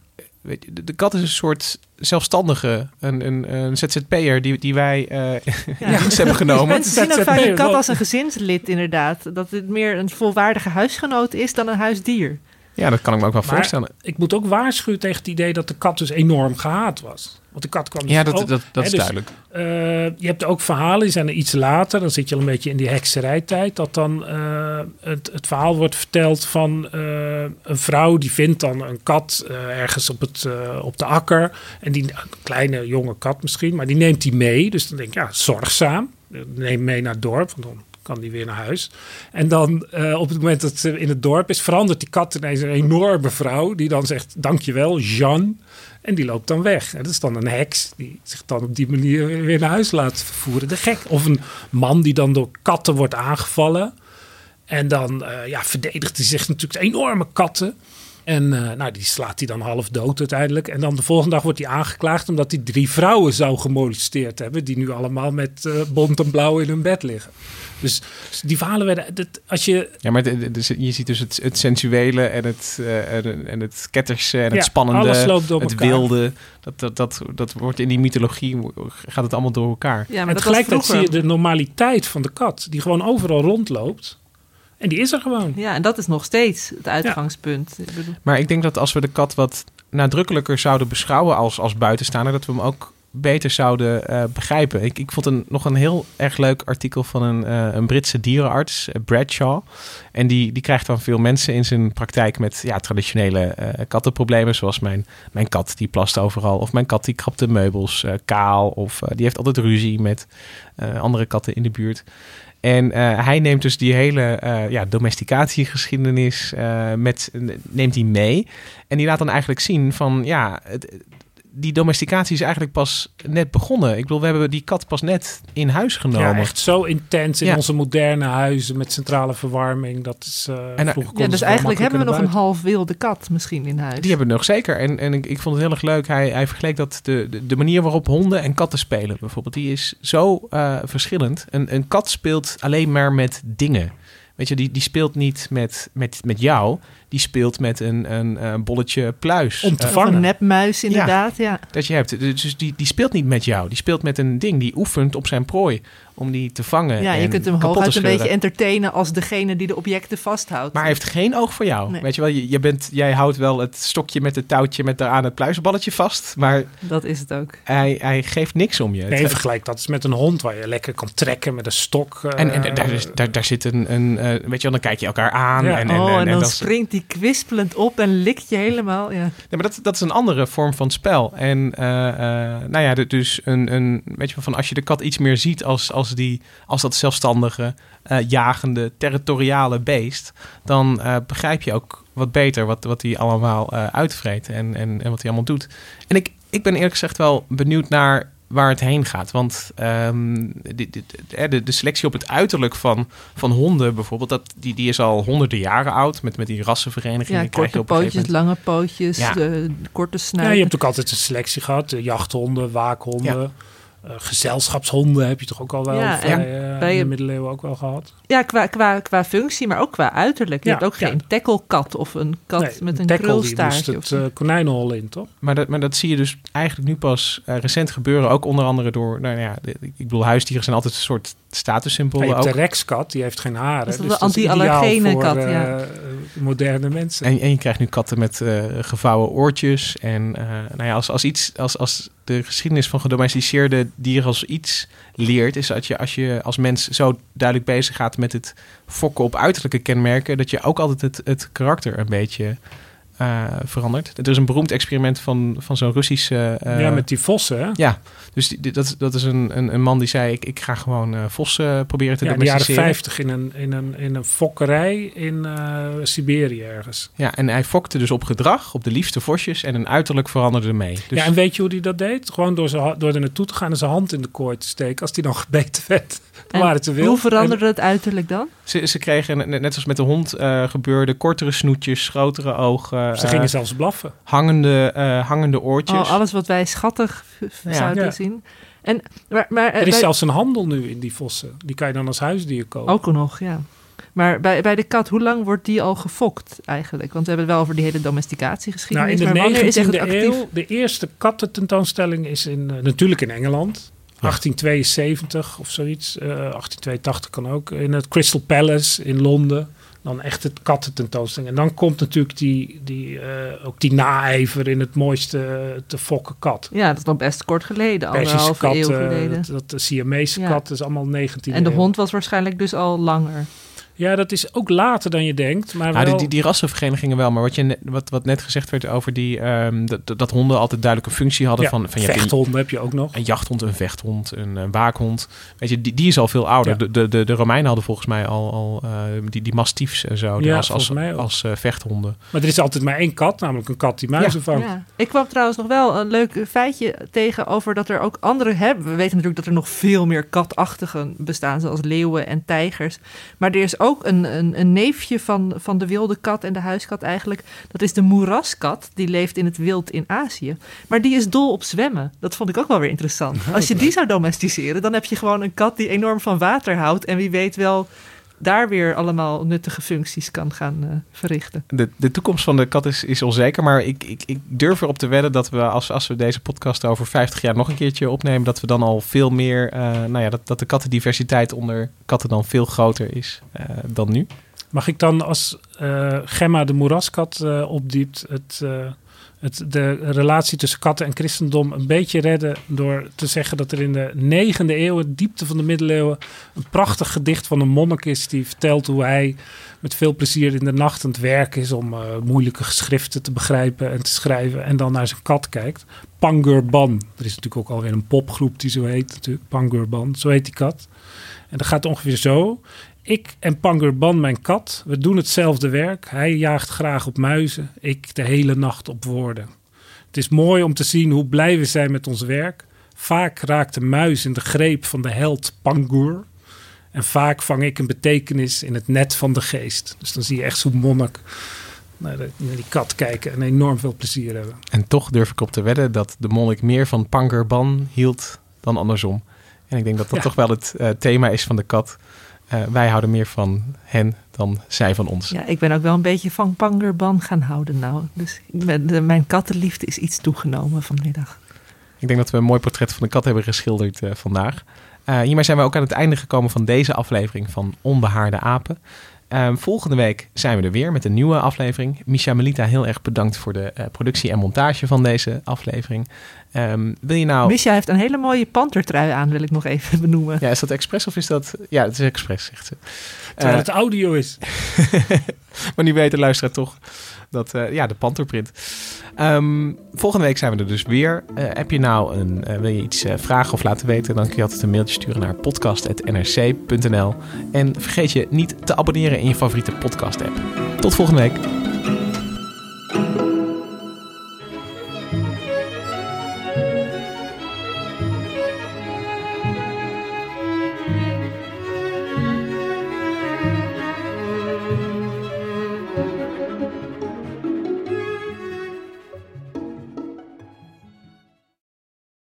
Weet je, de, kat is een soort zelfstandige, een, een, een ZZP'er die, die wij uh, ja. dienst hebben genomen. Mensen zien ook vaak een kat als een gezinslid inderdaad. Dat het meer een volwaardige huisgenoot is dan een huisdier. Ja, dat kan ik me ook wel maar voorstellen. Ik moet ook waarschuwen tegen het idee dat de kat dus enorm gehaat was. Want de kat kwam dus Ja, dat, ook, dat, dat hè, is dus, duidelijk. Uh, je hebt ook verhalen, die zijn er iets later. Dan zit je al een beetje in die hekserijtijd. Dat dan uh, het, het verhaal wordt verteld van uh, een vrouw die vindt dan een kat ergens op, het, op de akker. En die, een kleine jonge kat misschien, maar die neemt die mee. Dus dan denk ik, ja, zorgzaam. Neem mee naar het dorp, want dan kan die weer naar huis. En dan eh, op het moment dat ze in het dorp is, verandert die kat ineens een enorme vrouw. Die dan zegt, dankjewel, Jean. En die loopt dan weg. En dat is dan een heks die zich dan op die manier weer naar huis laat vervoeren. De gek. Of een man die dan door katten wordt aangevallen. En dan eh, ja, verdedigt hij zich natuurlijk de enorme katten. En eh, nou, die slaat hij dan half dood uiteindelijk. En dan de volgende dag wordt hij aangeklaagd omdat hij drie vrouwen zou gemolesteerd hebben. Die nu allemaal met uh, bont en blauw in hun bed liggen. Dus die verhalen werden. Dat, als je... Ja, maar je ziet dus het, het sensuele en het, uh, en het ketterse en het spannende. het wilde. Dat, dat, dat, dat wordt in die mythologie. gaat het allemaal door elkaar. Ja, maar en tegelijkertijd zie je de normaliteit van de kat. Die gewoon overal rondloopt. En die is er gewoon. Ja, en dat is nog steeds het uitgangspunt. Ja. Maar ik denk dat als we de kat wat nadrukkelijker zouden beschouwen als, als buitenstaander, dat we hem ook beter zouden uh, begrijpen. Ik, ik vond een, nog een heel erg leuk artikel van een, uh, een Britse dierenarts, uh, Bradshaw. En die, die krijgt dan veel mensen in zijn praktijk met ja, traditionele kattenproblemen. Zoals mijn, mijn kat die plast overal. Of mijn kat die krabt de meubels kaal. Of die heeft altijd ruzie met andere katten in de buurt. En hij neemt dus die hele ja, domesticatiegeschiedenis met, neemt hij mee. En die laat dan eigenlijk zien van ja, het, die domesticatie is eigenlijk pas net begonnen. Ik bedoel, we hebben die kat pas net in huis genomen. Ja, echt zo intens in onze moderne huizen met centrale verwarming. Dat is. Uh, en, ja, dus eigenlijk hebben we nog een half wilde kat misschien in huis. Die hebben we nog zeker. En, en ik, ik vond het heel erg leuk. Hij, hij vergeleek dat de, de, de manier waarop honden en katten spelen, bijvoorbeeld, die is zo uh, verschillend. Een, een kat speelt alleen maar met dingen. Weet je, die, die speelt niet met, met, met jou die speelt met een, een, een bolletje pluis. Om te uh, vangen. Een nepmuis inderdaad, ja, Dat je hebt. Dus die, die speelt niet met jou. Die speelt met een ding. Die oefent op zijn prooi om die te vangen. Ja, je kunt hem hooguit een beetje entertainen als degene die de objecten vasthoudt. Maar hij heeft geen oog voor jou. Weet je wel, je, je, bent, jij houdt wel het stokje met het touwtje met daaraan het pluisballetje vast. Maar dat is het ook. Hij, hij geeft niks om je. Nee, vergelijk dat is met een hond waar je lekker kan trekken met een stok. Uh, en, en daar, daar, daar zit een, een uh, weet je wel, dan kijk je elkaar aan. Ja. En, en, oh, en, en dan, dan springt die kwispelend op en likt je helemaal. Ja. Nee, maar dat, dat is een andere vorm van spel. En uh, nou ja, dus een, een, weet je van als je de kat iets meer ziet als, als, die, als dat zelfstandige, uh, jagende, territoriale beest, dan begrijp je ook wat beter wat, wat hij allemaal uitvreet en, en, en wat hij allemaal doet. En ik, ik ben eerlijk gezegd wel benieuwd naar waar het heen gaat. Want um, de, de, de, selectie op het uiterlijk van, van honden bijvoorbeeld, dat, die, die is al honderden jaren oud. Met, met die rassenverenigingen. Ja, korte pootjes, lange pootjes, ja. de, korte snuit. Ja, je hebt ook altijd een selectie gehad. Jachthonden, waakhonden. Ja. Uh, gezelschapshonden heb je toch ook al wel ja, vrij, uh, bij, in de middeleeuwen ook wel gehad? Ja, qua, qua, qua functie, maar ook qua uiterlijk. Je ja, hebt ook geen tacklekat of een kat nee, met een, een krulstaartje. het uh, konijnenhol in, toch? Maar dat, maar dat zie je dus eigenlijk nu pas recent gebeuren. Ook onder andere door, nou ja, ik bedoel, huisdieren zijn altijd een soort statussymbool. Ja, ook. de rexkat, die heeft geen haren. Dat is dus de anti-allergene kat, ja. moderne mensen. En, en je krijgt nu katten met gevouwen oortjes. En nou ja, als, als iets, als, als de geschiedenis van gedomesticeerde dieren als iets leert, is dat je als je als mens zo duidelijk bezig gaat met het fokken op uiterlijke kenmerken, dat je ook altijd het, het karakter een beetje uh, verandert. Er is een beroemd experiment van, van zo'n Russische... Uh, ja, met die vossen, hè? Ja, dus die, dat, dat is een, een, een man die zei... ik, ik ga gewoon uh, vossen proberen te ja, domesticeren. in de jaren 50 in een, in een, in een fokkerij in Siberië ergens. Ja, en hij fokte dus op gedrag, op de liefste vosjes... en een uiterlijk veranderde mee. Dus... Ja, en weet je hoe hij dat deed? Gewoon door, zijn, door er naartoe te gaan en zijn hand in de kooi te steken... als die dan gebeten werd. Te hoe veranderde en, het uiterlijk dan? Ze, ze kregen, net zoals met de hond uh, gebeurde, kortere snoetjes, grotere ogen. Ze gingen uh, zelfs blaffen. Hangende, uh, hangende oortjes. Oh, alles wat wij schattig ja. zouden ja. zien. En, maar, maar, er is bij... zelfs een handel nu in die vossen. Die kan je dan als huisdier kopen. Ook nog, ja. Maar bij, bij de kat, hoe lang wordt die al gefokt eigenlijk? Want we hebben het wel over die hele domesticatiegeschiedenis. Nou, in de 19e eeuw, de eerste kattententoonstelling is in, natuurlijk in Engeland. 1872 of zoiets. Uh, 1882 kan ook. In het Crystal Palace in Londen. Dan echt het kattententoonstelling. En dan komt natuurlijk die, die, uh, ook die naijver in het mooiste te fokken kat. Ja, dat is nog best kort geleden. Anderhalve kat, eeuw geleden. dat, dat de Siamese ja. kat is allemaal 19 En de hond was waarschijnlijk dus al langer. Ja, dat is ook later dan je denkt. Maar Ja, wel... die, die, die rassenverenigingen wel, maar wat, je net, wat, wat net gezegd werd over die, ehm, dat, dat honden altijd duidelijk een functie hadden Ja, van, van je hebt een- vechthonden heb je ook nog. een jachthond, een vechthond, een, een waakhond. Weet je, die, die is al veel ouder. Ja. De, de, de, Romeinen hadden volgens mij al, al eh, die, die mastiefs en zo Ja, als, als, volgens mij ook. als eh, vechthonden. Maar er is altijd maar één kat, namelijk een kat die muizen vangt. Ja. Ik kwam trouwens nog wel een leuk feitje tegen over dat er ook andere hebben. We weten natuurlijk dat er nog veel meer katachtigen bestaan, zoals leeuwen en tijgers. Maar er is ook een, een, een neefje van, van de wilde kat en de huiskat eigenlijk. Dat is de moeraskat. Die leeft in het wild in Azië. Maar die is dol op zwemmen. Dat vond ik ook wel weer interessant. Als je die zou domesticeren, dan heb je gewoon een kat die enorm van water houdt. En wie weet wel daar weer allemaal nuttige functies kan gaan eh, verrichten. De, de toekomst van de kat is, is onzeker, maar ik, ik, ik durf erop te wedden dat we als, als we deze podcast over 50 jaar nog een keertje opnemen, dat we dan al veel meer, eh, nou ja, dat, dat de kattendiversiteit onder katten dan veel groter is eh, dan nu. Mag ik dan als eh, Gemma de moeraskat eh, opdiept het, eh, het, de relatie tussen katten en christendom een beetje redden door te zeggen dat er in de negende eeuw, diepte van de middeleeuwen, een prachtig gedicht van een monnik is die vertelt hoe hij met veel plezier in de nacht aan het werk is om eh, moeilijke geschriften te begrijpen en te schrijven en dan naar zijn kat kijkt. Pangurban. Er is natuurlijk ook alweer een popgroep die zo heet natuurlijk. Pangurban, zo heet die kat. En dat gaat ongeveer zo. Ik en Pangurban, mijn kat, we doen hetzelfde werk. Hij jaagt graag op muizen, ik de hele nacht op woorden. Het is mooi om te zien hoe blij we zijn met ons werk. Vaak raakt de muis in de greep van de held Pangur. En vaak vang ik een betekenis in het net van de geest. Dus dan zie je echt zo'n monnik naar, de- naar die kat kijken en enorm veel plezier hebben. En toch durf ik op te wedden dat de monnik meer van Pangerban hield dan andersom. En ik denk dat dat Ja. toch wel het eh, thema is van de kat. Eh, wij houden meer van hen dan zij van ons. Ja, ik ben ook wel een beetje van Pangerban gaan houden nou. Dus ik ben, de- mijn kattenliefde is iets toegenomen vanmiddag. Ik denk dat we een mooi portret van de kat hebben geschilderd eh, vandaag. Eh, hiermee zijn we ook aan het einde gekomen van deze aflevering van Onbehaarde Apen. Eh, volgende week zijn we er weer met een nieuwe aflevering. Misha Melita, heel erg bedankt voor de productie en montage van deze aflevering. Ehm, wil je nou... Misha heeft een hele mooie pantertrui aan, wil ik nog even benoemen. Ja, is dat expres of is dat... Ja, het is expres, zegt ze. Terwijl Eh, het audio is. maar nu weet de luisteraar toch dat, eh, ja, de panterprint. Ehm, volgende week zijn we er dus weer. Eh, heb je nou een, wil je iets vragen of laten weten, dan kun je altijd een mailtje sturen naar podcast.nrc.nl. En vergeet je niet te abonneren in je favoriete podcast app. Tot volgende week.